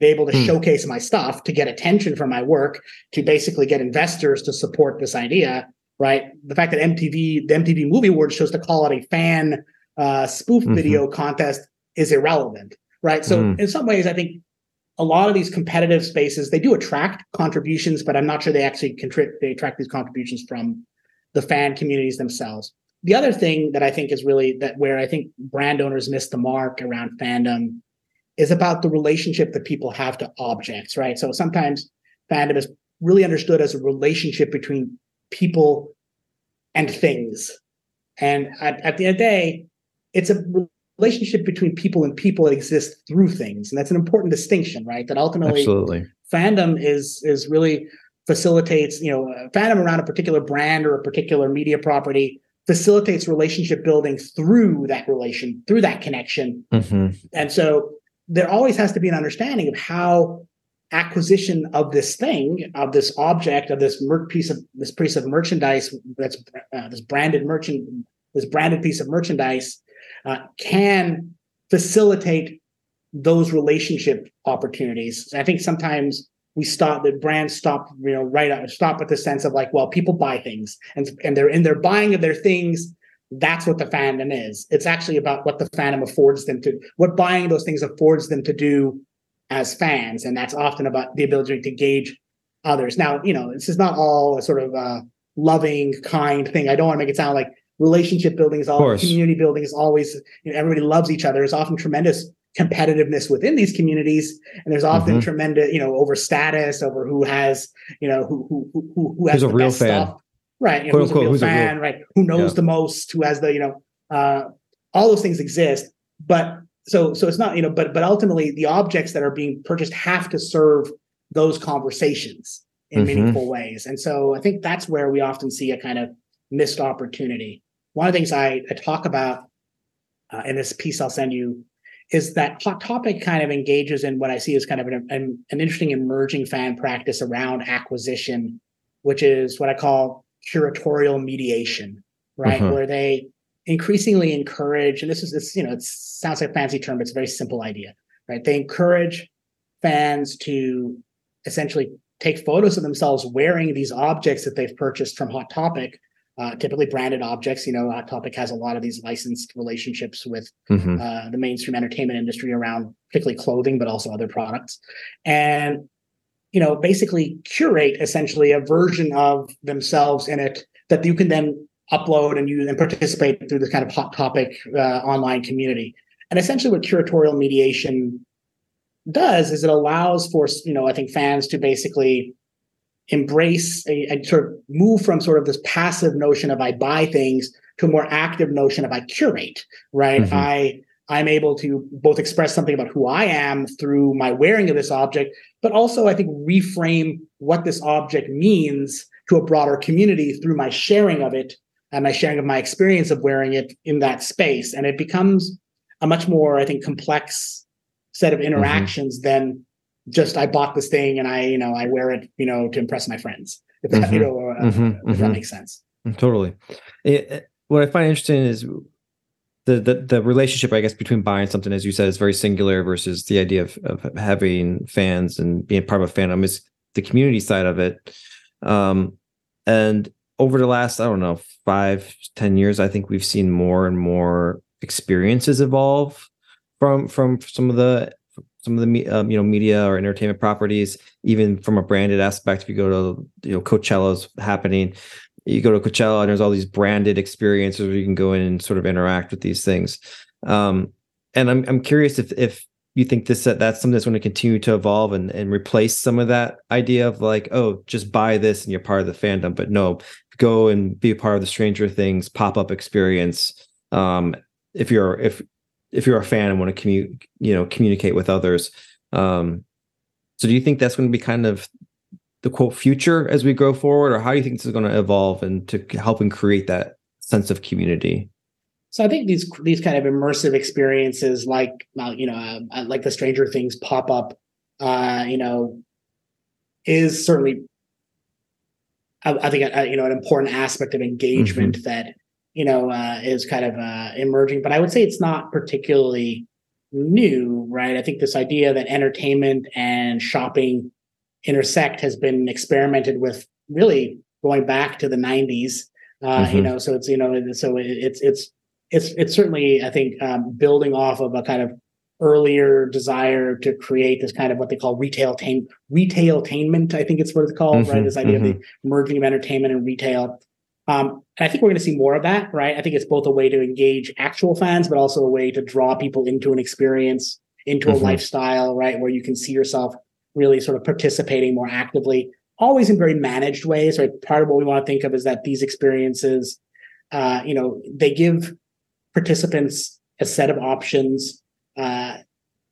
be able to hmm. showcase my stuff to get attention for my work to basically get investors to support this idea right the fact that mtv the mtv movie awards chose to call it a fan uh, spoof mm-hmm. video contest is irrelevant right so mm. in some ways i think a lot of these competitive spaces they do attract contributions but i'm not sure they actually contribute they attract these contributions from the fan communities themselves the other thing that i think is really that where i think brand owners miss the mark around fandom is about the relationship that people have to objects, right? So sometimes fandom is really understood as a relationship between people and things. And at, at the end of the day, it's a relationship between people and people that exists through things. And that's an important distinction, right? That ultimately Absolutely. fandom is is really facilitates, you know, fandom around a particular brand or a particular media property facilitates relationship building through that relation, through that connection. Mm-hmm. And so there always has to be an understanding of how acquisition of this thing, of this object, of this mer- piece of this piece of merchandise that's uh, this branded merchant, this branded piece of merchandise, uh, can facilitate those relationship opportunities. I think sometimes we stop the brands stop you know right up stop at the sense of like well people buy things and and they're in their buying of their things that's what the fandom is. It's actually about what the fandom affords them to, what buying those things affords them to do as fans. And that's often about the ability to gauge others. Now, you know, this is not all a sort of uh, loving, kind thing. I don't want to make it sound like relationship building is always, community building is always, you know, everybody loves each other. There's often tremendous competitiveness within these communities and there's often mm-hmm. tremendous you know over status over who has you know who who who, who has Who's a real fan stuff right? You know, who's, a real who's fan, a real, right? Who knows yeah. the most? Who has the, you know, uh, all those things exist. But so, so it's not, you know, but but ultimately, the objects that are being purchased have to serve those conversations in mm-hmm. meaningful ways. And so, I think that's where we often see a kind of missed opportunity. One of the things I, I talk about uh, in this piece I'll send you is that Hot Topic kind of engages in what I see as kind of an, an, an interesting emerging fan practice around acquisition, which is what I call curatorial mediation, right? Uh-huh. Where they increasingly encourage, and this is this, you know, it sounds like a fancy term, but it's a very simple idea, right? They encourage fans to essentially take photos of themselves wearing these objects that they've purchased from Hot Topic uh, typically branded objects. You know, Hot Topic has a lot of these licensed relationships with mm-hmm. uh, the mainstream entertainment industry around particularly clothing, but also other products. And, you know, basically curate essentially a version of themselves in it that you can then upload and use and participate through this kind of Hot Topic uh, online community. And essentially what curatorial mediation does is it allows for, you know, I think fans to basically embrace a, a, sort of move from sort of this passive notion of I buy things to a more active notion of I curate, right? Mm-hmm. I I'm able to both express something about who I am through my wearing of this object, but also I think reframe what this object means to a broader community through my sharing of it and my sharing of my experience of wearing it in that space. And it becomes a much more, I think, complex set of mm-hmm. interactions mm-hmm. than just I bought this thing and I, you know, I wear it, you know, to impress my friends. If that, mm-hmm. you know, uh, mm-hmm. if that mm-hmm. makes sense. Mm, totally. It, what I find interesting is the, the the relationship, I guess, between buying something, as you said, is very singular versus the idea of, of having fans and being part of a fandom is the community side of it. Um, and over the last, I don't know, five, ten years, I think we've seen more and more experiences evolve from from some of the some of the um, you know media or entertainment properties, even from a branded aspect. If you go to you know Coachella's happening, you go to Coachella and there's all these branded experiences where you can go in and sort of interact with these things. Um, and I'm I'm curious if if you think this that that's something that's going to continue to evolve and and replace some of that idea of like oh just buy this and you're part of the fandom, but no, go and be a part of the Stranger Things pop up experience. Um, if you're if if you're a fan and want to commu- you know communicate with others um, so do you think that's going to be kind of the quote future as we go forward or how do you think this is going to evolve and to help and create that sense of community so I think these these kind of immersive experiences, like uh, you know, uh, like the Stranger Things pop up, uh, you know, is certainly, I, I think, uh, you know, an important aspect of engagement mm-hmm. that you know, uh, is kind of uh, emerging. But I would say it's not particularly new, right? I think this idea that entertainment and shopping intersect has been experimented with really going back to the 90s. Uh, mm-hmm. You know, so it's you know, so it's it's it's it's certainly I think um, building off of a kind of earlier desire to create this kind of what they call retail tain- retailtainment. I think it's what it's called, mm-hmm, right? This idea mm-hmm. of the mm-hmm. merging of entertainment and retail. Um, and I think we're going to see more of that, right? I think it's both a way to engage actual fans, but also a way to draw people into an experience, into mm-hmm. a lifestyle, right? Where you can see yourself really sort of participating more actively, always in very managed ways, right? Part of what we want to think of is that these experiences, uh, you know, they give participants a set of options, uh,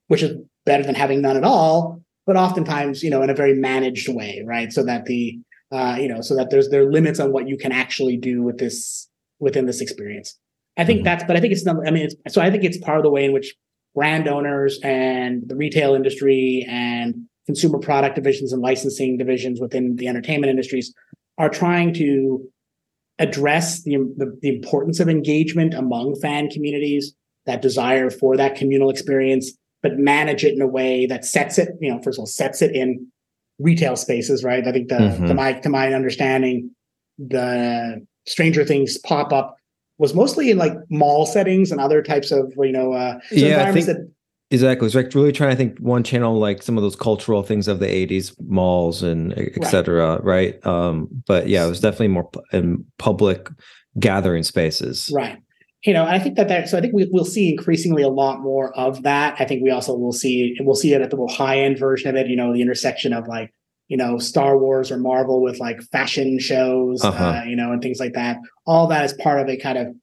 which is better than having none at all, but oftentimes, you know, in a very managed way, right? So that the uh, you know, so that there's there are limits on what you can actually do with this within this experience. I think mm-hmm. that's, but I think it's not. I mean, it's, so I think it's part of the way in which brand owners and the retail industry and consumer product divisions and licensing divisions within the entertainment industries are trying to address the, the, the importance of engagement among fan communities, that desire for that communal experience, but manage it in a way that sets it, you know, first of all, sets it in retail spaces, right? I think the mm-hmm. to my to my understanding, the Stranger Things pop up was mostly in like mall settings and other types of you know uh, so yeah, I think, that, exactly. It's like really trying to think one channel like some of those cultural things of the '80s, malls and etc. Right. right? Um, but yeah, it was definitely more in public gathering spaces. Right you know, I think that that so I think we, will see increasingly a lot more of that. I think we also will see we'll see it at the high end version of it. You know, the intersection of like you know Star Wars or Marvel with like fashion shows, uh-huh. uh, you know, and things like that. All that is part of a kind of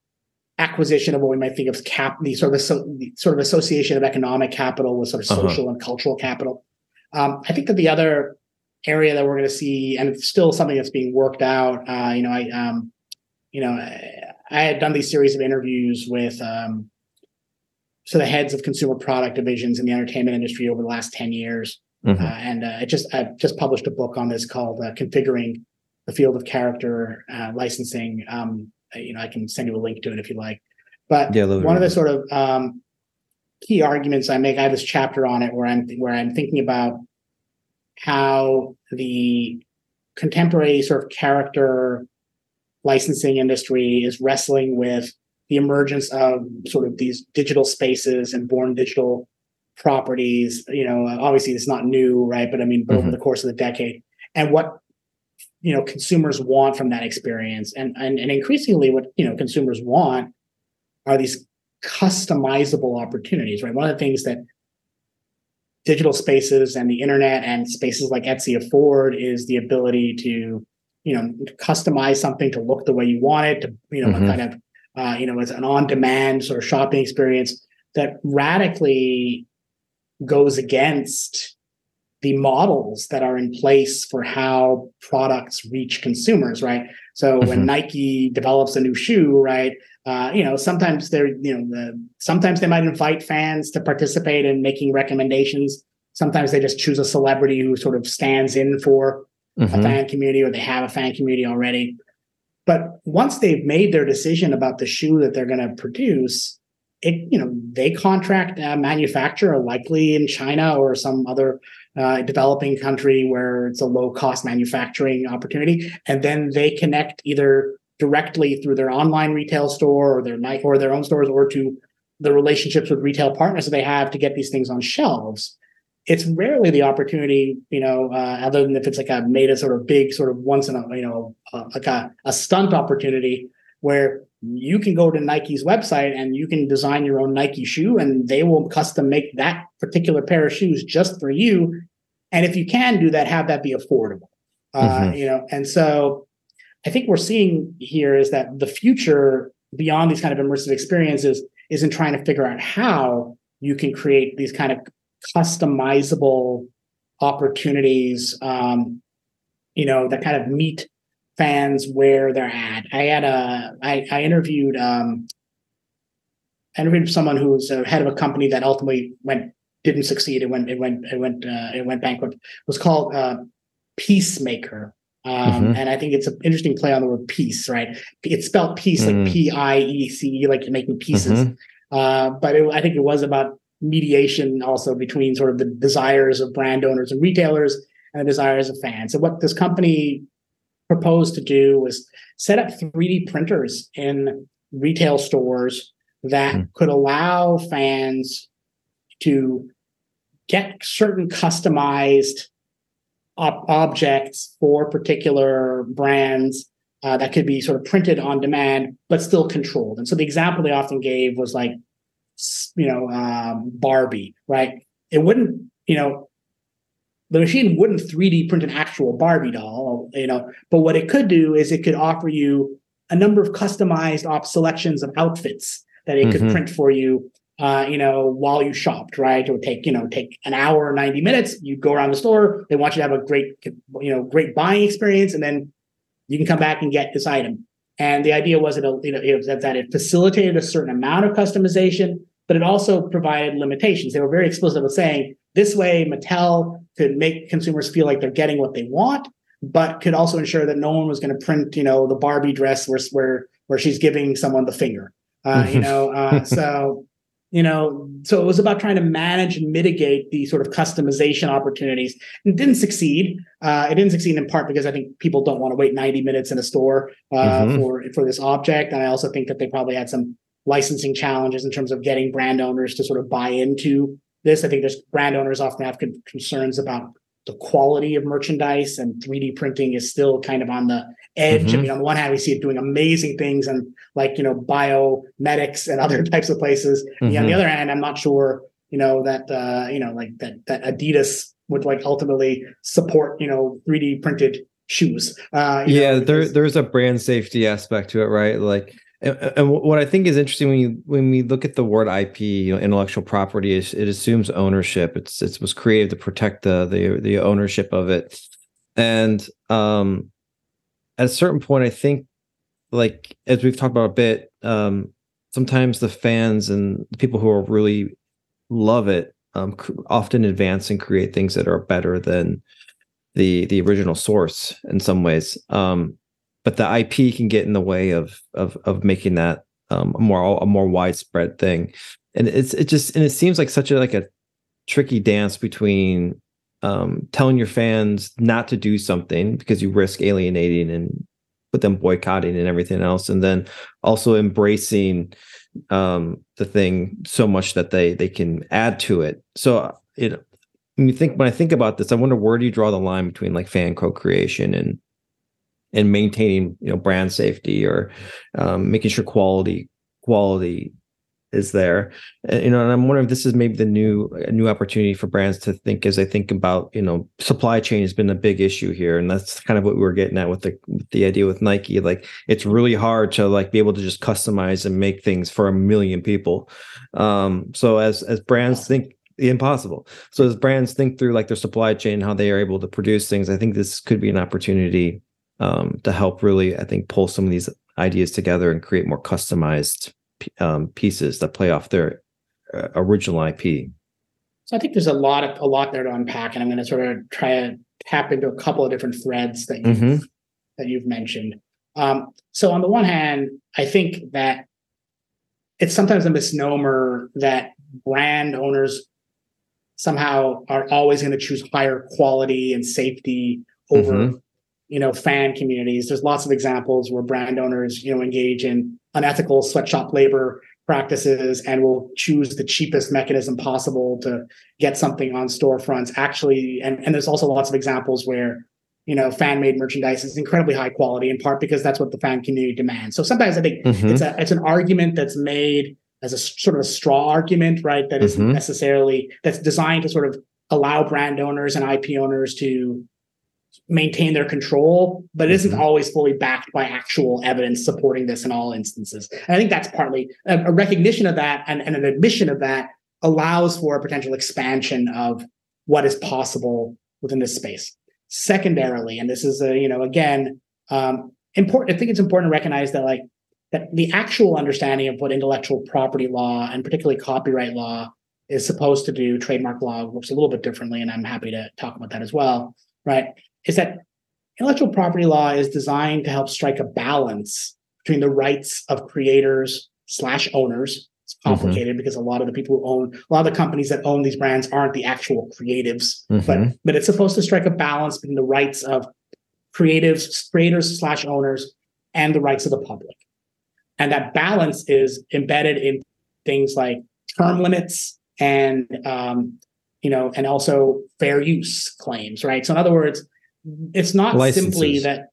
acquisition of what we might think of as cap the sort of so, the sort of association of economic capital with sort of uh-huh. social and cultural capital. Um, I think that the other area that we're going to see, and it's still something that's being worked out. Uh, you know, I um, you know I had done these series of interviews with um, so the heads of consumer product divisions in the entertainment industry over the last 10 years. Mm-hmm. Uh, and uh, I just I just published a book on this called uh, "Configuring the Field of Character uh, Licensing." Um, you know, I can send you a link to it if you like. But yeah, one of the sort of um, key arguments I make, I have this chapter on it where I'm where I'm thinking about how the contemporary sort of character licensing industry is wrestling with the emergence of sort of these digital spaces and born digital properties. You know, obviously it's not new, right? But I mean, mm-hmm. over the course of the decade, and what you know consumers want from that experience, and and and increasingly, what you know consumers want are these customizable opportunities, right? One of the things that digital spaces and the internet and spaces like Etsy afford is the ability to, you know, customize something to look the way you want it, to, you know, mm-hmm. kind of, uh, you know, it's an on-demand sort of shopping experience that radically goes against the models that are in place for how products reach consumers, right? So mm-hmm. when Nike develops a new shoe, right, uh, you know, sometimes they're, you know, the, sometimes they might invite fans to participate in making recommendations. Sometimes they just choose a celebrity who sort of stands in for mm-hmm. a fan community or they have a fan community already. But once they've made their decision about the shoe that they're going to produce, it, you know, they contract a manufacturer likely in China or some other uh, developing country where it's a low cost manufacturing opportunity. And then they connect either directly through their online retail store or their night or their own stores or to the relationships with retail partners that they have to get these things on shelves it's rarely the opportunity you know uh, other than if it's like a made a sort of big sort of once in a you know uh, like a, a stunt opportunity where you can go to nike's website and you can design your own nike shoe and they will custom make that particular pair of shoes just for you and if you can do that have that be affordable uh, mm-hmm. you know and so I think we're seeing here is that the future beyond these kind of immersive experiences is in trying to figure out how you can create these kind of customizable opportunities, um, you know, that kind of meet fans where they're at. I had a, I, I interviewed, um, I interviewed someone who was a head of a company that ultimately went, didn't succeed. It went, it went, it went, uh, it went bankrupt. It was called uh, Piecemaker. Um, mm-hmm. And I think it's an interesting play on the word peace, right? It's spelled peace, mm-hmm. like mm. P I E C E, like you're making pieces. Mm-hmm. Uh, but it, I think it was about mediation also between sort of the desires of brand owners and retailers and the desires of fans. So what this company proposed to do was set up 3D printers in retail stores that mm. could allow fans to get certain customized op- objects for particular brands uh, that could be sort of printed on demand, but still controlled. And so the example they often gave was like, you know, um, Barbie, right? It wouldn't, you know, the machine wouldn't 3D print an actual Barbie doll, you know, but what it could do is it could offer you a number of customized op selections of outfits that it mm-hmm. could print for you uh, you know, while you shopped, right? It would take, you know, take an hour or 90 minutes. You go around the store. They want you to have a great, you know, great buying experience. And then you can come back and get this item. And the idea was that, you know, it that it facilitated a certain amount of customization, but it also provided limitations. They were very explicit with saying this way Mattel could make consumers feel like they're getting what they want, but could also ensure that no one was going to print, you know, the Barbie dress where, where, where she's giving someone the finger. Uh, you know, uh, so you know so it was about trying to manage and mitigate the sort of customization opportunities. It didn't succeed. Uh, it didn't succeed in part because i think people don't want to wait 90 minutes in a store uh, mm-hmm. for for this object. And i also think that they probably had some licensing challenges in terms of getting brand owners to sort of buy into this. I think there's brand owners often have concerns about the quality of merchandise and 3D printing is still kind of on the edge. Mm-hmm. I mean, on the one hand, we see it doing amazing things and like, you know, biomedics and other types of places. Mm-hmm. Yeah, on the mm-hmm. other hand, I'm not sure, you know, that, uh, you know, like that, that Adidas would like ultimately support, you know, 3D printed shoes. Uh, yeah, know, there, there's a brand safety aspect to it, right? Like, and, and, what I think is interesting when you when we look at the word IP, you know, intellectual property, is it assumes ownership. It's it was created to protect the the the ownership of it, and um, at a certain point, I think, like as we've talked about a bit, um, sometimes the fans and the people who are really love it um, often advance and create things that are better than the the original source in some ways. Um, but the IP can get in the way of of of making that um, a more a more widespread thing. And it's it just and it seems like such a like a tricky dance between um, telling your fans not to do something because you risk alienating and with them boycotting and everything else, and then also embracing um, the thing so much that they they can add to it. So it when you think when I think about this, I wonder where do you draw the line between like fan co-creation and and maintaining you know brand safety or um, making sure quality quality is there. And, you know and i'm wondering if this is maybe the new a new opportunity for brands to think as they think about you know supply chain has been a big issue here and that's kind of what we were getting at with the with the idea with nike. Like it's really hard to like be able to just customize and make things for a million people. Um so as as brands think the impossible. So as brands think through like their supply chain how they are able to produce things i think this could be an opportunity um to help really i think pull some of these ideas together and create more customized um, pieces that play off their uh, original IP. So I think there's a lot of a lot there to unpack, and I'm going to sort of try to tap into a couple of different threads that you've mm-hmm. that you've mentioned. Um, so on the one hand, I think that it's sometimes a misnomer that brand owners somehow are always going to choose higher quality and safety over mm-hmm. you know fan communities there's lots of examples where brand owners you know engage in unethical sweatshop labor practices and will choose the cheapest mechanism possible to get something on storefronts actually and, and there's also lots of examples where you know fan made merchandise is incredibly high quality in part because that's what the fan community demands so sometimes i think mm-hmm. it's a it's an argument that's made as a sort of a straw argument right that mm-hmm. not necessarily that's designed to sort of allow brand owners and ip owners to maintain their control, but it isn't mm-hmm. always fully backed by actual evidence supporting this in all instances. And I think that's partly a, a recognition of that and, and, an admission of that allows for a potential expansion of what is possible within this space. Secondarily, and this is a, you know, again, um, important, I think it's important to recognize that like that the actual understanding of what intellectual property law and particularly copyright law is supposed to do, trademark law works a little bit differently, and I'm happy to talk about that as well. Right is that intellectual property law is designed to help strike a balance between the rights of creators slash owners. It's mm-hmm. complicated mm-hmm. because a lot of the people who own a lot of the companies that own these brands aren't the actual creatives, mm-hmm. but but it's supposed to strike a balance between the rights of creatives, creators slash owners, and the rights of the public. And that balance is embedded in things like term limits and um, you know, and also fair use claims, right? So in other words, it's not licenses. simply that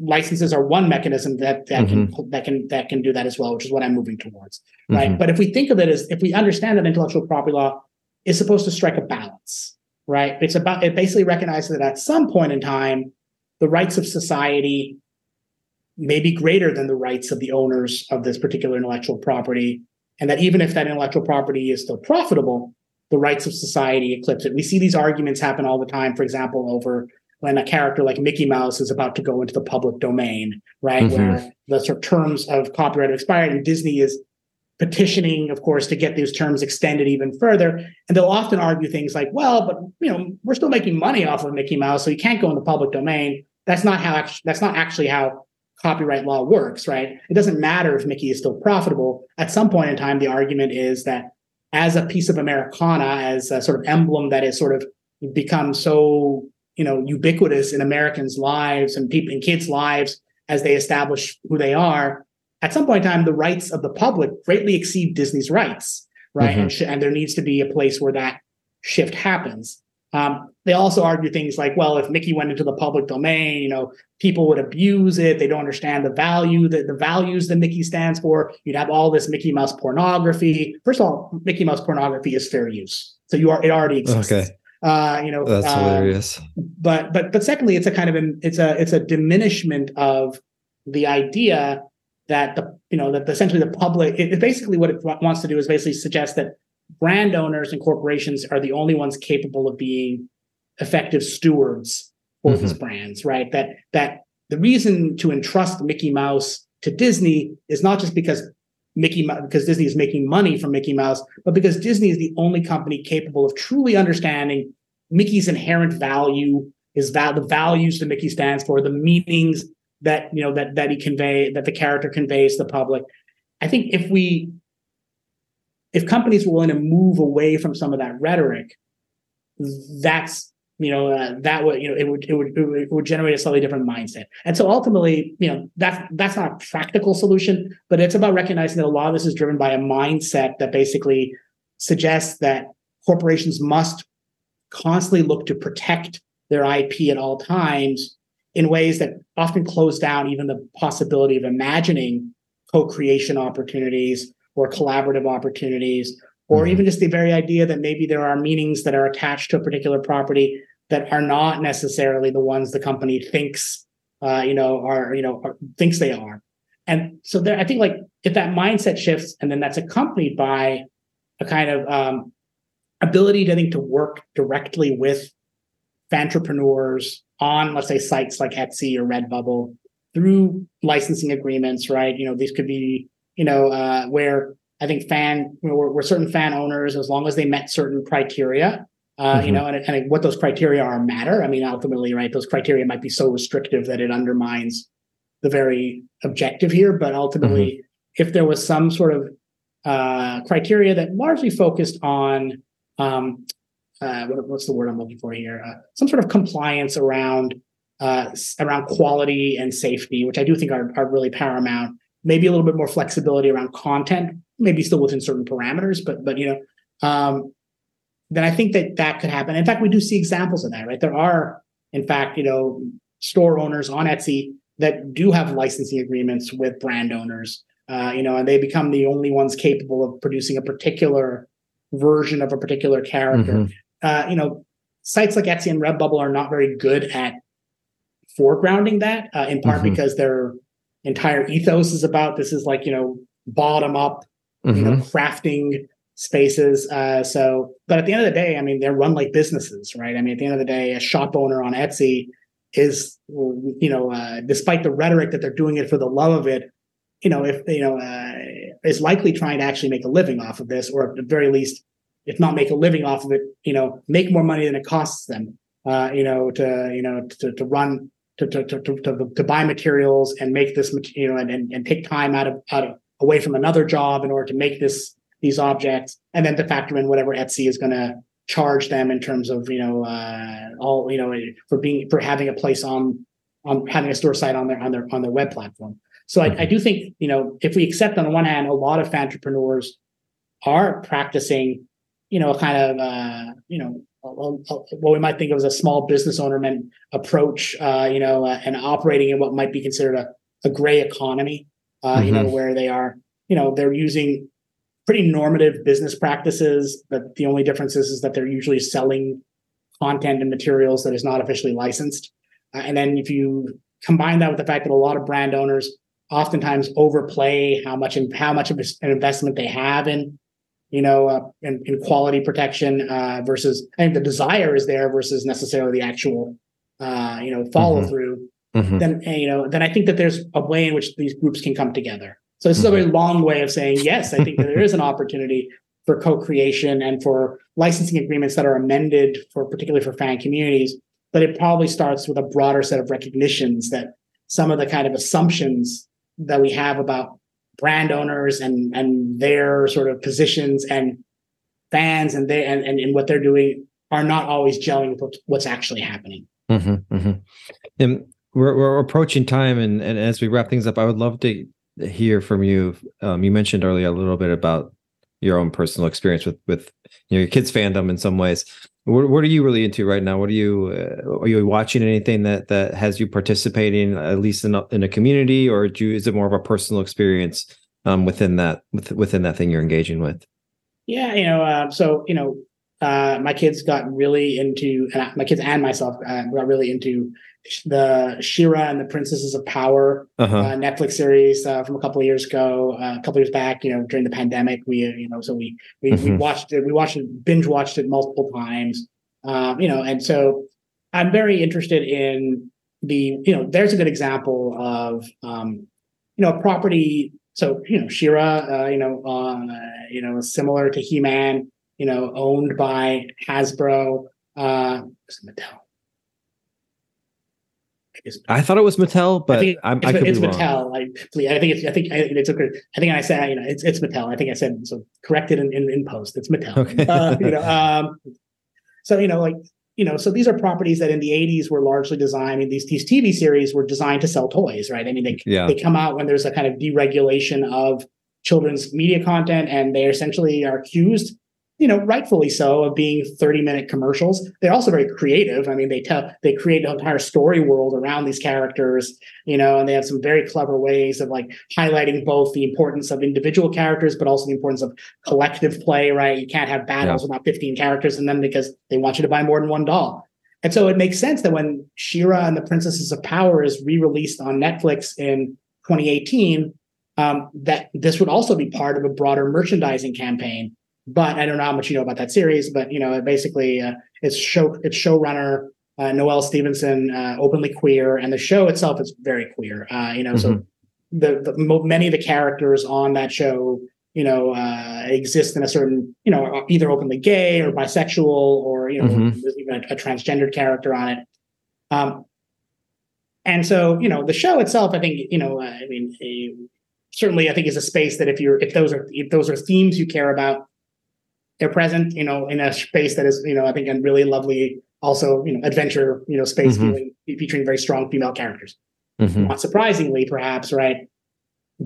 licenses are one mechanism that that mm-hmm. can that can that can do that as well, which is what I'm moving towards, right? Mm-hmm. But if we think of it as if we understand that intellectual property law is supposed to strike a balance, right? It's about it basically recognizes that at some point in time, the rights of society may be greater than the rights of the owners of this particular intellectual property, and that even if that intellectual property is still profitable, the rights of society eclipse it. We see these arguments happen all the time, for example, over when a character like Mickey Mouse is about to go into the public domain, right? Mm-hmm. Where the sort of terms of copyright have expired and Disney is petitioning, of course, to get those terms extended even further. And they'll often argue things like, well, but you know, we're still making money off of Mickey Mouse, so you can't go in the public domain. That's not how that's not actually how copyright law works, right? It doesn't matter if Mickey is still profitable. At some point in time, the argument is that as a piece of Americana, as a sort of emblem that is sort of become so you know ubiquitous in Americans' lives and people in kids' lives as they establish who they are. At some point in time, the rights of the public greatly exceed Disney's rights, right? Mm-hmm. And, sh- and there needs to be a place where that shift happens. Um, they also argue things like, well, if Mickey went into the public domain, you know, people would abuse it. They don't understand the value that the values that Mickey stands for. You'd have all this Mickey Mouse pornography. First of all, Mickey Mouse pornography is fair use, so you are it already exists. Okay. Uh, you know, that's uh, hilarious. But but but secondly, it's a kind of a, it's a it's a diminishment of the idea that the you know that essentially the public it, it basically what it wants to do is basically suggest that brand owners and corporations are the only ones capable of being effective stewards for mm-hmm. these brands, right? That that the reason to entrust Mickey Mouse to Disney is not just because Mickey Mouse, because Disney is making money from Mickey Mouse, but because Disney is the only company capable of truly understanding Mickey's inherent value, his val- the values that Mickey stands for, the meanings that you know that that he convey that the character conveys to the public. I think if we if companies were willing to move away from some of that rhetoric, that's you know uh, that would you know it would, it would it would generate a slightly different mindset and so ultimately you know that's that's not a practical solution but it's about recognizing that a lot of this is driven by a mindset that basically suggests that corporations must constantly look to protect their ip at all times in ways that often close down even the possibility of imagining co-creation opportunities or collaborative opportunities or mm-hmm. even just the very idea that maybe there are meanings that are attached to a particular property that are not necessarily the ones the company thinks uh, you know are you know are, thinks they are. And so there i think like if that mindset shifts and then that's accompanied by a kind of um, ability to I think to work directly with fan entrepreneurs on let's say sites like etsy or redbubble through licensing agreements right? You know these could be you know uh, where i think fan you know, certain fan owners as long as they met certain criteria uh, mm-hmm. you know, and, and what those criteria are matter. I mean, ultimately, right, those criteria might be so restrictive that it undermines the very objective here. But ultimately, mm-hmm. if there was some sort of uh, criteria that largely focused on um, uh, what, what's the word I'm looking for here? Uh, some sort of compliance around uh, around quality and safety, which I do think are, are really paramount. Maybe a little bit more flexibility around content, maybe still within certain parameters, but but you know, um, then I think that that could happen. In fact, we do see examples of that, right? There are, in fact, you know, store owners on Etsy that do have licensing agreements with brand owners, uh, you know, and they become the only ones capable of producing a particular version of a particular character. Mm-hmm. Uh, you know, sites like Etsy and Redbubble are not very good at foregrounding that, uh, in part mm-hmm. because their entire ethos is about this is like you know bottom up, mm-hmm. you know, mm-hmm. crafting spaces. Uh, so, but at the end of the day, I mean, they're run like businesses, right? I mean, at the end of the day, a shop owner on Etsy is, you know, uh, despite the rhetoric that they're doing it for the love of it, you know, if you know, uh, is likely trying to actually make a living off of this, or at the very least, if not make a living off of it, you know, make more money than it costs them, uh, you know, to you know to to run. To, to, to, to, to buy materials and make this you know and, and, and take time out of out of away from another job in order to make this these objects, and then to factor in whatever Etsy is going to charge them in terms of you know uh, all you know for being for having a place on on having a store site on their on their on their web platform. So I, I do think you know if we accept on the one hand a lot of entrepreneurs are practicing you know a kind of uh, you know what we might think of as a small business ownerman approach, uh, you know, uh, and operating in what might be considered a, a gray economy, uh, mm-hmm. you know, mm-hmm. where they are, you know, they're using pretty normative business practices, but the only difference is, is that they're usually selling content and materials that is not officially licensed. Uh, and then if you combine that with the fact that a lot of brand owners oftentimes overplay how much in, how much of an investment they have in you know uh, in, in, quality protection uh, versus I think the desire is there versus necessarily the actual uh, you know follow mm-hmm. through. Mm-hmm. Then you know then I think that there's a way in which these groups can come together. So this is a very mm-hmm. long way of saying yes. I think that there is an opportunity for co-creation and for licensing agreements that are amended for particularly for fan communities. But it probably starts with a broader set of recognitions that some of the kind of assumptions that we have about brand owners and and their sort of positions and fans and they and, and, and what they're doing are not always gelling with what's actually happening. Mm-hmm, mm-hmm. And we're, we're approaching time, and, and as we wrap things up, I would love to hear from you. Um, you mentioned earlier a little bit about your own personal experience with with you know, your kids' fandom in some ways. What, what are you really into right now? What are you uh, are you watching anything that that has you participating at least in a, in a community, or do you, is it more of a personal experience um, within that within that thing you're engaging with? Yeah, you know, uh, so you know, uh, my kids got really into my kids and myself uh, got really into the She-Ra and the Princesses of Power uh-huh. uh, Netflix series uh, from a couple of years ago, uh, a couple years back. You know, during the pandemic, we uh, you know, so we we, mm-hmm. we watched it, we watched it, binge watched it multiple times. Um, you know, and so I'm very interested in the you know, there's a good example of um, you know a property so you know, She-Ra, uh, you know, uh, you know, similar to He-Man, you know, owned by Hasbro, uh, Mattel. I thought it was Mattel, but I I'm, it's, I could it's be Mattel. I, I think it's I think I, it's okay. I think I said you know it's it's Mattel. I think I said so corrected in, in, in post. It's Mattel. Okay. Uh, you know, um, so you know, like you know, so these are properties that in the 80s were largely designed. I mean, these these TV series were designed to sell toys, right? I mean, they Yeah. they come out when there's a kind of deregulation of children's media content, and they essentially are accused, you know, rightfully so, of being 30 minute commercials. They're also very creative. I mean, they tell they create an entire story world around these characters, you know, and they have some very clever ways of like highlighting both the importance of individual characters, but also the importance of collective play, right? You can't have battles without 15 characters in them because they want you to buy more than one doll. And so it makes sense that when She-Ra and the Princesses of Power is re-released on Netflix in 2018, um, that this would also be part of a broader merchandising campaign. But I don't know how much you know about that series, but you know, it basically uh, it's show it's showrunner uh, Noelle Stevenson, uh, openly queer, and the show itself is very queer. Uh, you know, so Mhm. the, the many of the characters on that show, you know, uh, exist in a certain, you know, either openly gay or bisexual, or you know, Mhm. there's even a, a transgendered character on it. Um, and so, you know, the show itself, I think, you know, uh, I mean, eh, certainly, I think is a space that if you're if those are if those are themes you care about, they're present, you know, in a space that is, you know, I think a really lovely, also, you know, adventure, you know, space Mhm. feeling, featuring very strong female characters Mhm. not surprisingly, perhaps, right?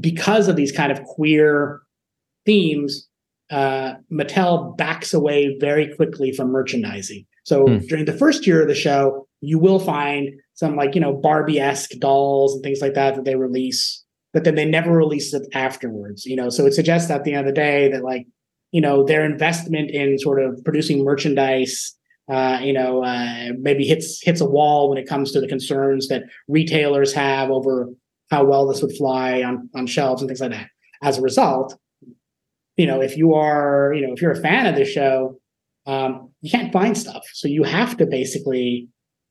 Because of these kind of queer themes, uh, Mattel backs away very quickly from merchandising. So Hmm. during the first year of the show, you will find some like, you know, Barbie esque dolls and things like that that they release, but then they never release it afterwards, you know? So it suggests at the end of the day that, like, you know, their investment in sort of producing merchandise uh, you know, uh, maybe hits hits a wall when it comes to the concerns that retailers have over how well this would fly on on shelves and things like that. As a result, you know, if you are, you know, if you're a fan of the show, um, you can't find stuff, so you have to basically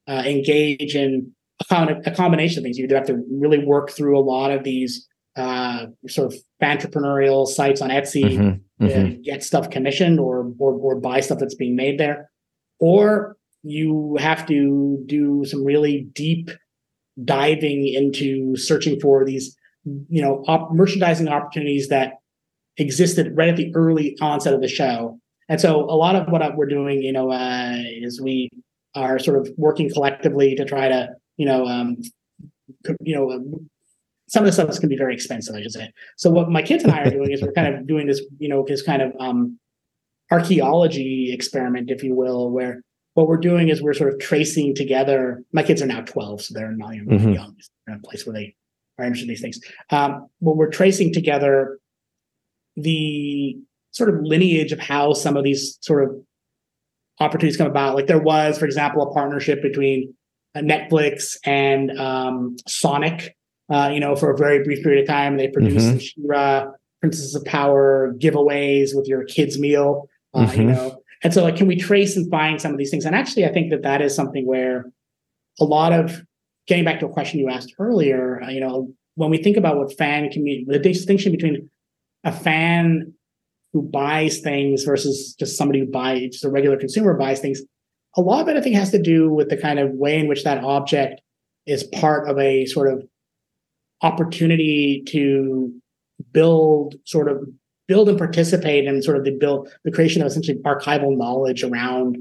uh, engage in a, con- a combination of things. You have to really work through a lot of these uh, sort of entrepreneurial sites on Etsy Mhm. Mhm. and get stuff commissioned or, or or buy stuff that's being made there or you have to do some really deep diving into searching for these you know op- merchandising opportunities that existed right at the early onset of the show and so a lot of what we're doing you know uh, is we are sort of working collectively to try to you know um, you know some of the stuff is can be very expensive i should say so what my kids and i are doing is we're kind of doing this you know this kind of um, archaeology experiment, if you will, where what we're doing is we're sort of tracing together. My kids are now 12, so they're not even Mhm. young. They're in a place where they are interested in these things. Um, but we're tracing together the sort of lineage of how some of these sort of opportunities come about. Like there was, for example, a partnership between uh, Netflix and um, Sonic. Uh, you know, for a very brief period of time, they produced Mhm. the She-Ra of Power giveaways with your kids' meal. Uh, You Mhm. know, and so like, can we trace and find some of these things? And actually, I think that that is something where a lot of getting back to a question you asked earlier. Uh, you know, when we think about what fan community, the distinction between a fan who buys things versus just somebody who buys just a regular consumer buys things a lot of it i think has to do with the kind of way in which that object is part of a sort of opportunity to build sort of build and participate in sort of the build the creation of essentially archival knowledge around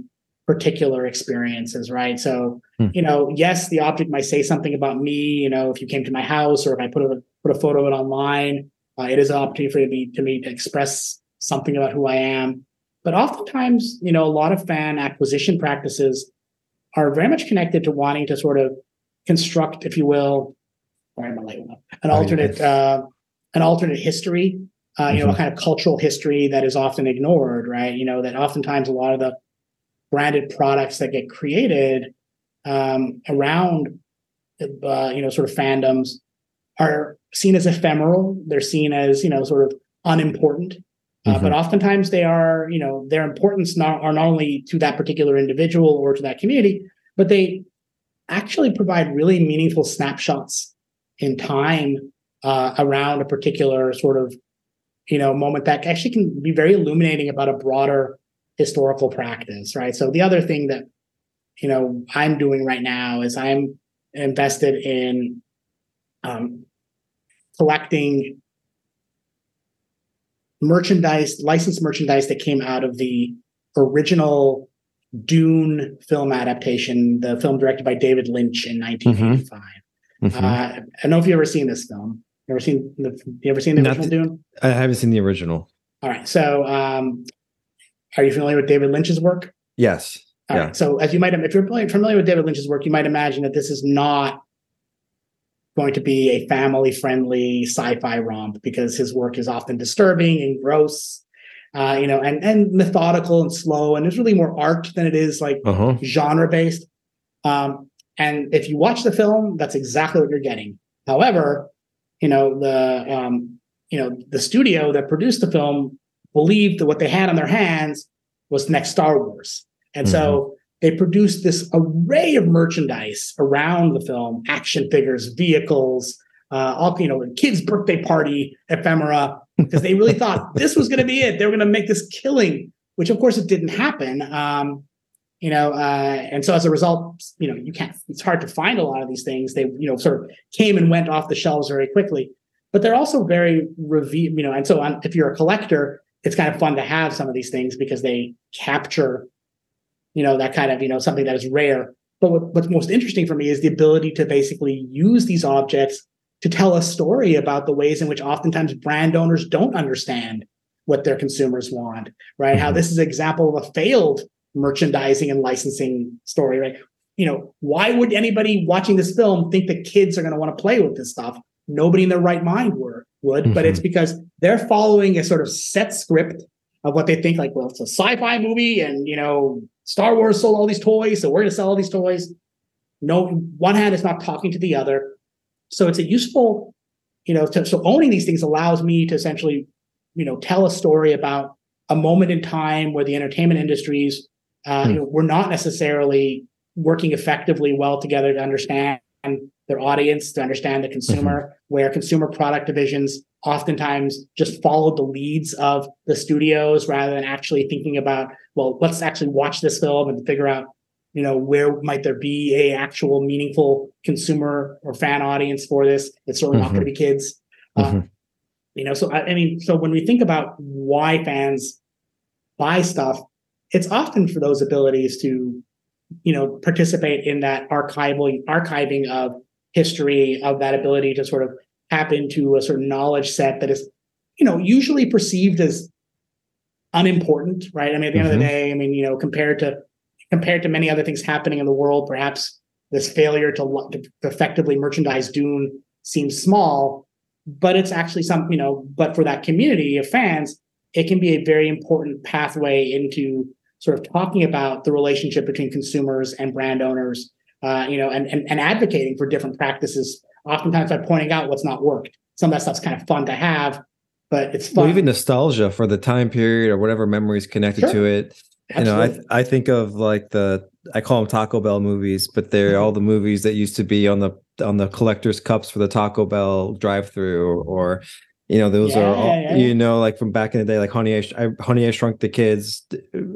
particular experiences right so Hmm. you know yes the object might say something about me you know if you came to my house or if i put a put a photo of it online uh, it is an opportunity for me to me to express something about who I am. But oftentimes, you know, a lot of fan acquisition practices are very much connected to wanting to sort of construct, if you will, sorry, my light went up, an Oh, alternate, uh, an alternate history, uh, you know, a kind of cultural history that is often ignored, right? You know, that oftentimes a lot of the branded products that get created um, around, uh, you know, sort of fandoms are seen as ephemeral. They're seen as, you know, sort of unimportant. Uh, Mhm. But oftentimes they are, you know, their importance not, are not only to that particular individual or to that community, but they actually provide really meaningful snapshots in time uh, around a particular sort of you know moment that actually can be very illuminating about a broader historical practice right so the other thing that you know i'm doing right now is i'm invested in um, collecting merchandise licensed merchandise that came out of the original dune film adaptation the film directed by david lynch in 1985 mm-hmm. Uh, i don't know if you've ever seen this film you ever seen the you ever seen the original dune i haven't seen the original all right so um, are you familiar with david lynch's work yes all yeah. Right. So as you might, if you're familiar with David Lynch's work, you might imagine that this is not going to be a family-friendly sci-fi romp because his work is often disturbing and gross, uh, you know, and and methodical and slow, and it's really more art than it is like uh-huh. genre-based. Um, and if you watch the film, that's exactly what you're getting. However, you know the um, you know the studio that produced the film believed that what they had on their hands was the next Star Wars and mm-hmm. so they produced this array of merchandise around the film action figures, vehicles, uh, all, you know, kids' birthday party ephemera, because they really thought this was going to be it. They were going to make this killing, which of course it didn't happen. Um, you know, uh, and so as a result, you know, you can't, it's hard to find a lot of these things. They, you know, sort of came and went off the shelves very quickly, but they're also very reveal, you know, and so on, if you're a collector, it's kind of fun to have some of these things because they capture you know, that kind of, you know, something that is rare. But what, what's most interesting for me is the ability to basically use these objects to tell a story about the ways in which oftentimes brand owners don't understand what their consumers want, right? Mm-hmm. How this is an example of a failed merchandising and licensing story, right? You know, why would anybody watching this film think that kids are going to want to play with this stuff? Nobody in their right mind were, would, mm-hmm. but it's mm-hmm. because they're following a sort of set script of what they think like, well, it's a sci-fi movie and, you know, Star Wars sold all these toys, so we're going to sell all these toys. No, one hand is not talking to the other. So it's a useful, you know, to, so owning these things allows me to essentially, you know, tell a story about a moment in time where the entertainment industries uh, hmm. you know, were not necessarily working effectively well together to understand their audience, to understand the consumer, mm-hmm. where consumer product divisions oftentimes just followed the leads of the studios rather than actually thinking about well let's actually watch this film and figure out you know where might there be a actual meaningful consumer or fan audience for this it's certainly mm-hmm. not going to be kids uh, mm-hmm. uh, you know so I, I mean so when we think about why fans buy stuff it's often for those abilities to you know participate in that archival archiving of history of that ability to sort of tap into a certain knowledge set that is, you know, usually perceived as unimportant, right? I mean, at the mm-hmm. end of the mm-hmm. day, I mean, you know, compared to compared to many other things happening in the world, perhaps this failure to, to effectively merchandise Dune seems small, but it's actually some, you know, but for that community of fans, it can be a very important pathway into sort of talking about the relationship between consumers and brand owners, uh, you know, and, and and advocating for different practices oftentimes by pointing out what's not worked. Some of that stuff's kind of fun to have, but it's fun. Well, even nostalgia for the time period or whatever memories connected sure. to it. Absolutely. You know, I I think of like the I call them Taco Bell movies, but they're mm-hmm. all the movies that used to be on the on the collector's cups for the Taco Bell drive-through, or, or you know those yeah, are all yeah. you know like from back in the day, like Honey I, I Honey I Shrunk the Kids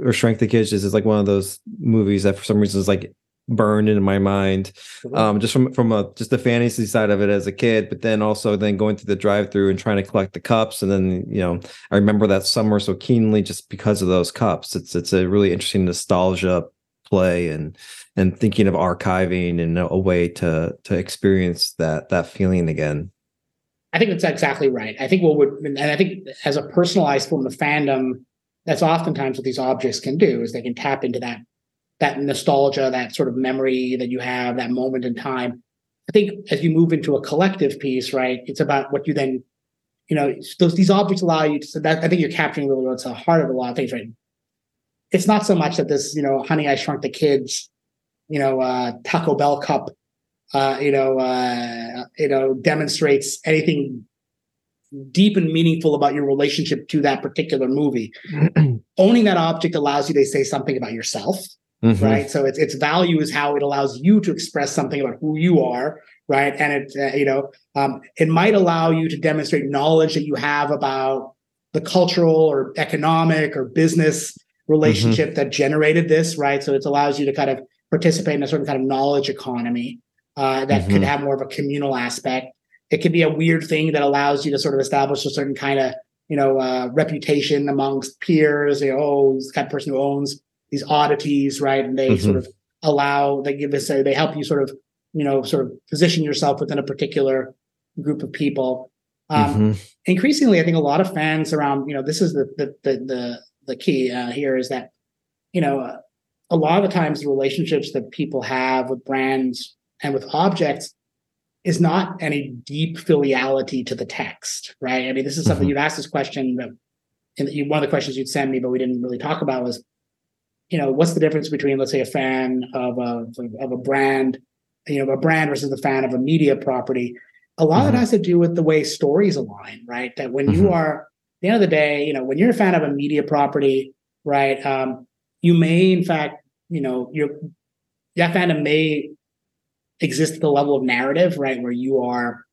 or Shrank the Kids. This is like one of those movies that for some reason is like burned into my mind um, just from from a just the fantasy side of it as a kid but then also then going through the drive through and trying to collect the cups and then you know i remember that summer so keenly just because of those cups it's it's a really interesting nostalgia play and and thinking of archiving and a way to to experience that that feeling again i think that's exactly right i think what would and i think as a personalized form of fandom that's oftentimes what these objects can do is they can tap into that that nostalgia, that sort of memory that you have, that moment in time. I think as you move into a collective piece, right, it's about what you then, you know, those these objects allow you to. So that I think you're capturing really what's the heart of a lot of things, right? It's not so much that this, you know, Honey, I Shrunk the Kids, you know, uh, Taco Bell cup, uh, you know, uh, you know, demonstrates anything deep and meaningful about your relationship to that particular movie. Owning that object allows you to say something about yourself mm-hmm. right? So its its value is how it allows you to express something about who you are, right? And it uh, you know um, it might allow you to demonstrate knowledge that you have about the cultural or economic or business relationship mm-hmm. that generated this, right? So it allows you to kind of participate in a certain kind of knowledge economy uh, that mm-hmm. could have more of a communal aspect. It could be a weird thing that allows you to sort of establish a certain kind of you know uh, reputation amongst peers. You know, oh, this kind of person who owns these oddities, right? And they mm-hmm. sort of allow they give this they help you sort of you know sort of position yourself within a particular group of people. Um, mm-hmm. Increasingly, I think a lot of fans around you know this is the the the the, the key uh, here is that you know uh, a lot of the times the relationships that people have with brands and with objects is not any deep filiality to the text, right? I mean, this is something mm-hmm. you've asked this question, and one of the questions you'd send me, but we didn't really talk about was, you know, what's the difference between, let's say, a fan of a of a brand, you know, a brand versus a fan of a media property. A lot mm-hmm. of it mm-hmm. has to do with the way stories align, right? That when mm-hmm. you are, at the end of the day, you know, when you're a fan of a media property, right, um, you may, in fact, you know, your that fandom may exist at the level of narrative, right, where you are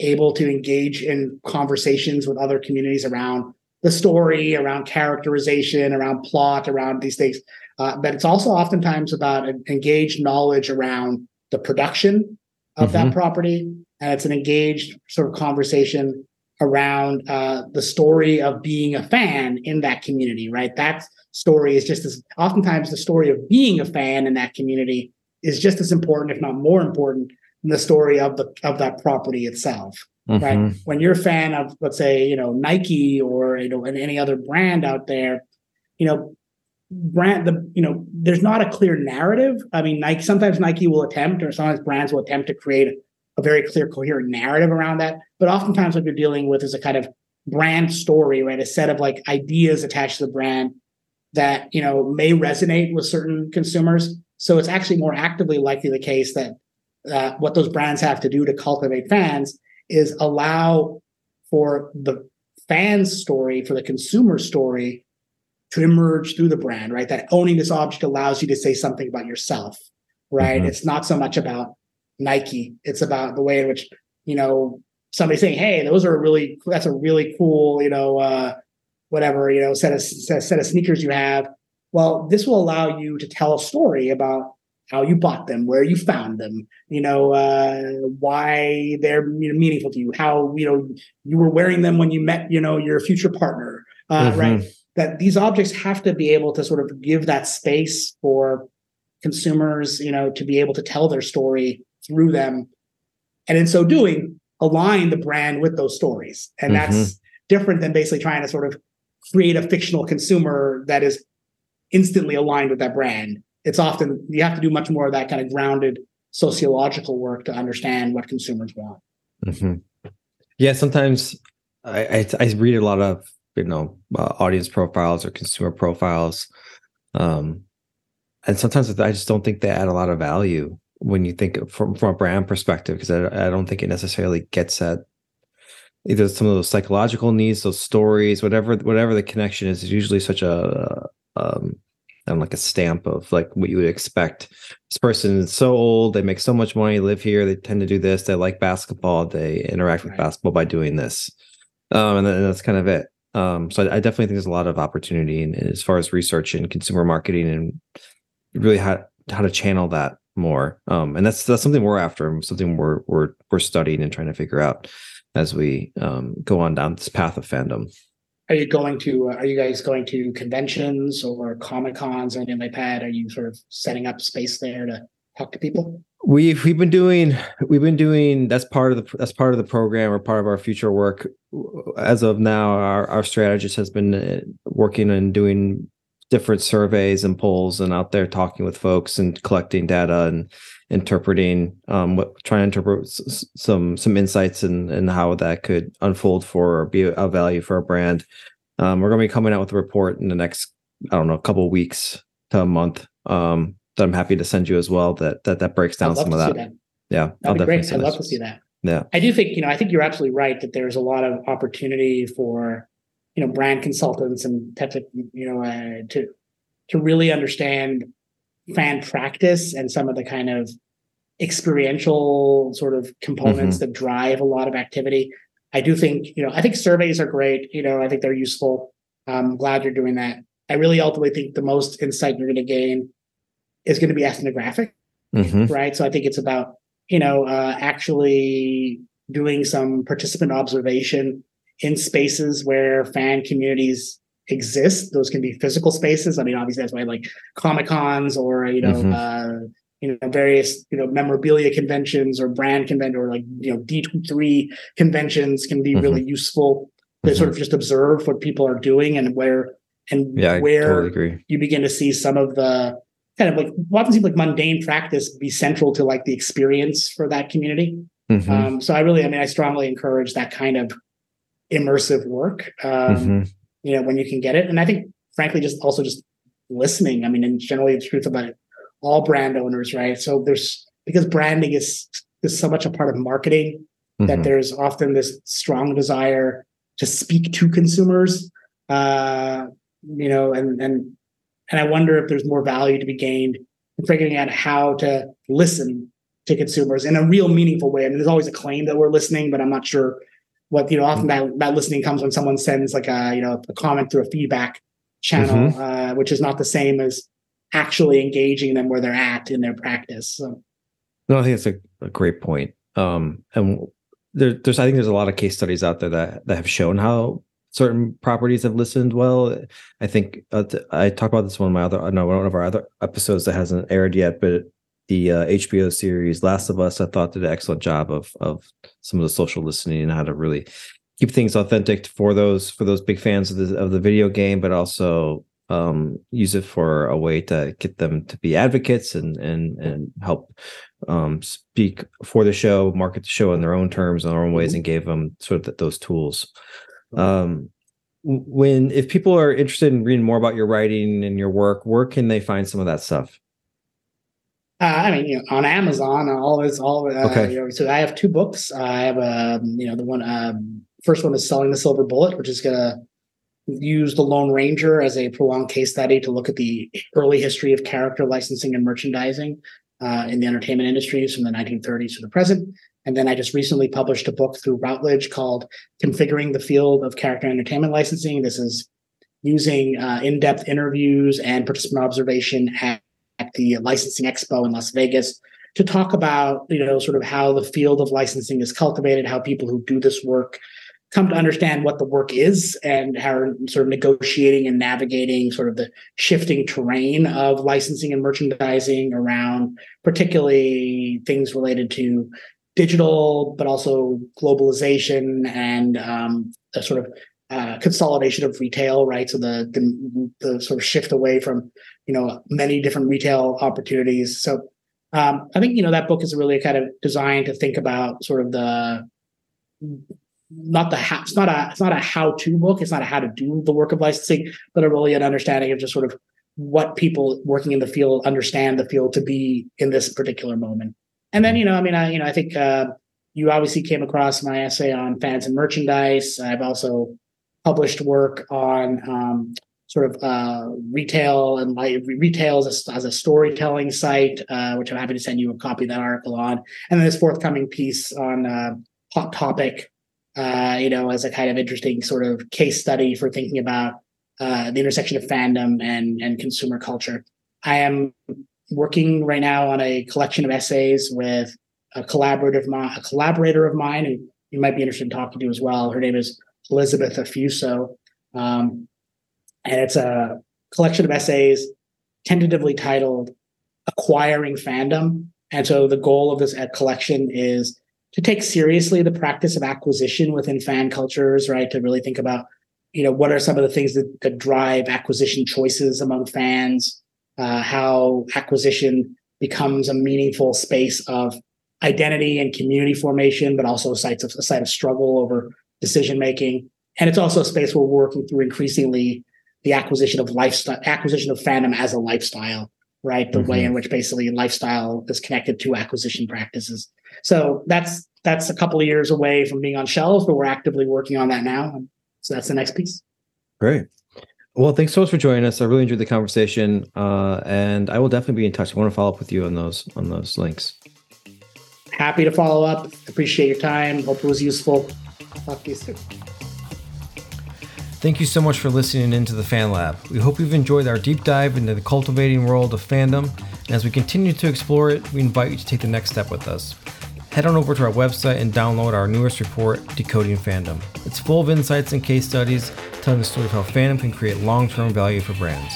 able to engage in conversations with other communities around the story, around characterization, around plot, around these things. Uh, but it's also oftentimes about engaged knowledge around the production of mm-hmm. that property, and it's an engaged sort of conversation around uh, the story of being a fan in that community. Right, that story is just as oftentimes the story of being a fan in that community is just as important, if not more important, than the story of the of that property itself. Mm-hmm. Right. When you're a fan of, let's say, you know, Nike or you know, any other brand out there, you know, brand the you know, there's not a clear narrative. I mean, Nike sometimes Nike will attempt, or sometimes brands will attempt to create a very clear, coherent narrative around that. But oftentimes, what you're dealing with is a kind of brand story, right? A set of like ideas attached to the brand that you know may resonate with certain consumers so it's actually more actively likely the case that uh, what those brands have to do to cultivate fans is allow for the fan's story, for the consumer story to emerge through the brand, right? That owning this object allows you to say something about yourself, right? Mm-hmm. It's not so much about Nike, it's about the way in which, you know, somebody saying, hey, those are really, that's a really cool, you know, uh, whatever, you know, set of, set of sneakers you have well, this will allow you to tell a story about how you bought them, where you found them, you know, uh, why they're you know, meaningful to you, how you know you were wearing them when you met, you know, your future partner, uh, mm-hmm. right? That these objects have to be able to sort of give that space for consumers, you know, to be able to tell their story through them, and in so doing, align the brand with those stories, and mm-hmm. that's different than basically trying to sort of create a fictional consumer that is instantly aligned with that brand. It's often you have to do much more of that kind of grounded sociological work to understand what consumers want. Mm-hmm. Yeah, sometimes I, I, I read a lot of you know uh, audience profiles or consumer profiles, um, and sometimes I just don't think they add a lot of value when you think from from a brand perspective because I, I don't think it necessarily gets at either some of those psychological needs, those stories, whatever whatever the connection is. Is usually such a um, and like a stamp of like what you would expect. This person is so old, they make so much money, live here, they tend to do this, they like basketball, they interact right. with basketball by doing this. Um, and, then, and that's kind of it. Um, so I, I, definitely think there's a lot of opportunity in, in, as far as research and consumer marketing and really how how to channel that more. Um, and that's that's something we're after, something we're we're we're studying and trying to figure out as we um, go on down this path of fandom. Are you going to? Uh, are you guys going to conventions or comic cons or anything like that? Are you sort of setting up space there to talk to people? We've we've been doing we've been doing that's part of the that's part of the program or part of our future work. As of now, our our strategist has been uh, working and doing different surveys and polls and out there talking with folks and collecting data and interpreting um what trying to interpret s- some some insights and and how that could unfold for or be a value for a brand. Um we're going to be coming out with a report in the next i don't know a couple weeks to a month um that i'm happy to send you as well that that that breaks down some of that. that. yeah that'd I'll be great. i'd love to see that. Yeah. I do think you know i think you're absolutely right that there's a lot of opportunity for you know brand consultants and types of you know uh, to to really understand fan practice and some of the kind of experiential sort of components mm-hmm. that drive a lot of activity. I do think, you know, I think surveys are great. You know, I think they're useful. I'm glad you're doing that. I really ultimately think the most insight you're going to gain is going to be ethnographic, mm-hmm. right? So I think it's about, you know, uh, actually doing some participant observation in spaces where fan communities exist. Those can be physical spaces. I mean, obviously that's why like Comic Cons or you know, mm-hmm. uh, you know, various you know memorabilia conventions or brand convention or like you know D three conventions can be mm-hmm. really useful to mm-hmm. sort of just observe what people are doing and where and yeah, where totally you begin to see some of the kind of like often seems like mundane practice be central to like the experience for that community. Mm-hmm. Um, so I really, I mean, I strongly encourage that kind of immersive work. Um, mm-hmm. You know, when you can get it, and I think, frankly, just also just listening. I mean, and generally, the truth about it, all brand owners, right? So there's because branding is is so much a part of marketing mm-hmm. that there's often this strong desire to speak to consumers. Uh, you know, and and and I wonder if there's more value to be gained in figuring out how to listen to consumers in a real meaningful way. I mean, there's always a claim that we're listening, but I'm not sure what you know. Often that, that listening comes when someone sends like a you know a comment through a feedback channel, mm-hmm. uh, which is not the same as actually engaging them where they're at in their practice. So. No, I think it's a, a great point. Um, and there, there's I think there's a lot of case studies out there that that have shown how certain properties have listened well. I think uh, I talked about this one of my other no one of our other episodes that hasn't aired yet, but the uh, HBO series Last of Us I thought did an excellent job of of some of the social listening and how to really keep things authentic for those for those big fans of the of the video game, but also um, use it for a way to get them to be advocates and and and help um, speak for the show, market the show in their own terms, in their own ways, mm-hmm. and gave them sort of those tools. Um, when if people are interested in reading more about your writing and your work, where can they find some of that stuff? Uh, I mean, you know, on Amazon, all this, all uh, okay. You know, so I have two books. I have a, um, you know, the one um, first one is selling the silver bullet, which is gonna use the Lone Ranger as a prolonged case study to look at the early history of character licensing and merchandising uh, in the entertainment industries from the 1930s to the present. And then I just recently published a book through Routledge called Configuring the Field of Character Entertainment Licensing. This is using uh, in depth interviews and participant observation at, at the Licensing Expo in Las Vegas to talk about, you know, sort of how the field of licensing is cultivated, how people who do this work come to understand what the work is and how sort of negotiating and navigating sort of the shifting terrain of licensing and merchandising around particularly things related to digital, but also globalization and um, a sort of uh, consolidation of retail, right? So the, the, the sort of shift away from you know many different retail opportunities. So um, I think you know that book is really kind of designed to think about sort of the not the how it's not a it's not a how to book. It's not a how to do the work of licensing, but a really an understanding of just sort of what people working in the field understand the field to be in this particular moment. And then, you know, I mean, I, you know, I think uh, you obviously came across my essay on fans and merchandise. I've also published work on um, sort of uh, retail and like retail as a, as a storytelling site, uh, which I'm happy to send you a copy of that article on. And then this forthcoming piece on uh, Hot Topic, uh, you know, as a kind of interesting sort of case study for thinking about uh, the intersection of fandom and and consumer culture. I am working right now on a collection of essays with a collaborative a collaborator of mine who you might be interested in talking to as well. Her name is Elizabeth Affuso. Um, and it's a collection of essays tentatively titled Acquiring Fandom. And so the goal of this collection is to take seriously the practice of acquisition within fan cultures, right? To really think about, you know, what are some of the things that, that drive acquisition choices among fans? uh, how acquisition becomes a meaningful space of identity and community formation, but also sites of a site of struggle over decision making. And it's also a space where we're working through increasingly the acquisition of lifestyle, acquisition of fandom as a lifestyle, right? The mm-hmm. way in which basically lifestyle is connected to acquisition practices. So that's that's a couple of years away from being on shelves, but we're actively working on that now. So that's the next piece. Great. Well, thanks so much for joining us. I really enjoyed the conversation, uh, and I will definitely be in touch. I want to follow up with you on those on those links. Happy to follow up. Appreciate your time. Hope it was useful. Soon. Thank you so much for listening into the Fan Lab. We hope you've enjoyed our deep dive into the cultivating world of fandom. And as we continue to explore it, we invite you to take the next step with us. Head on over to our website and download our newest report, Decoding Fandom. It's full of insights and case studies telling the story of how fandom can create long term value for brands.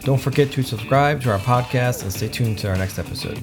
Don't forget to subscribe to our podcast and stay tuned to our next episode.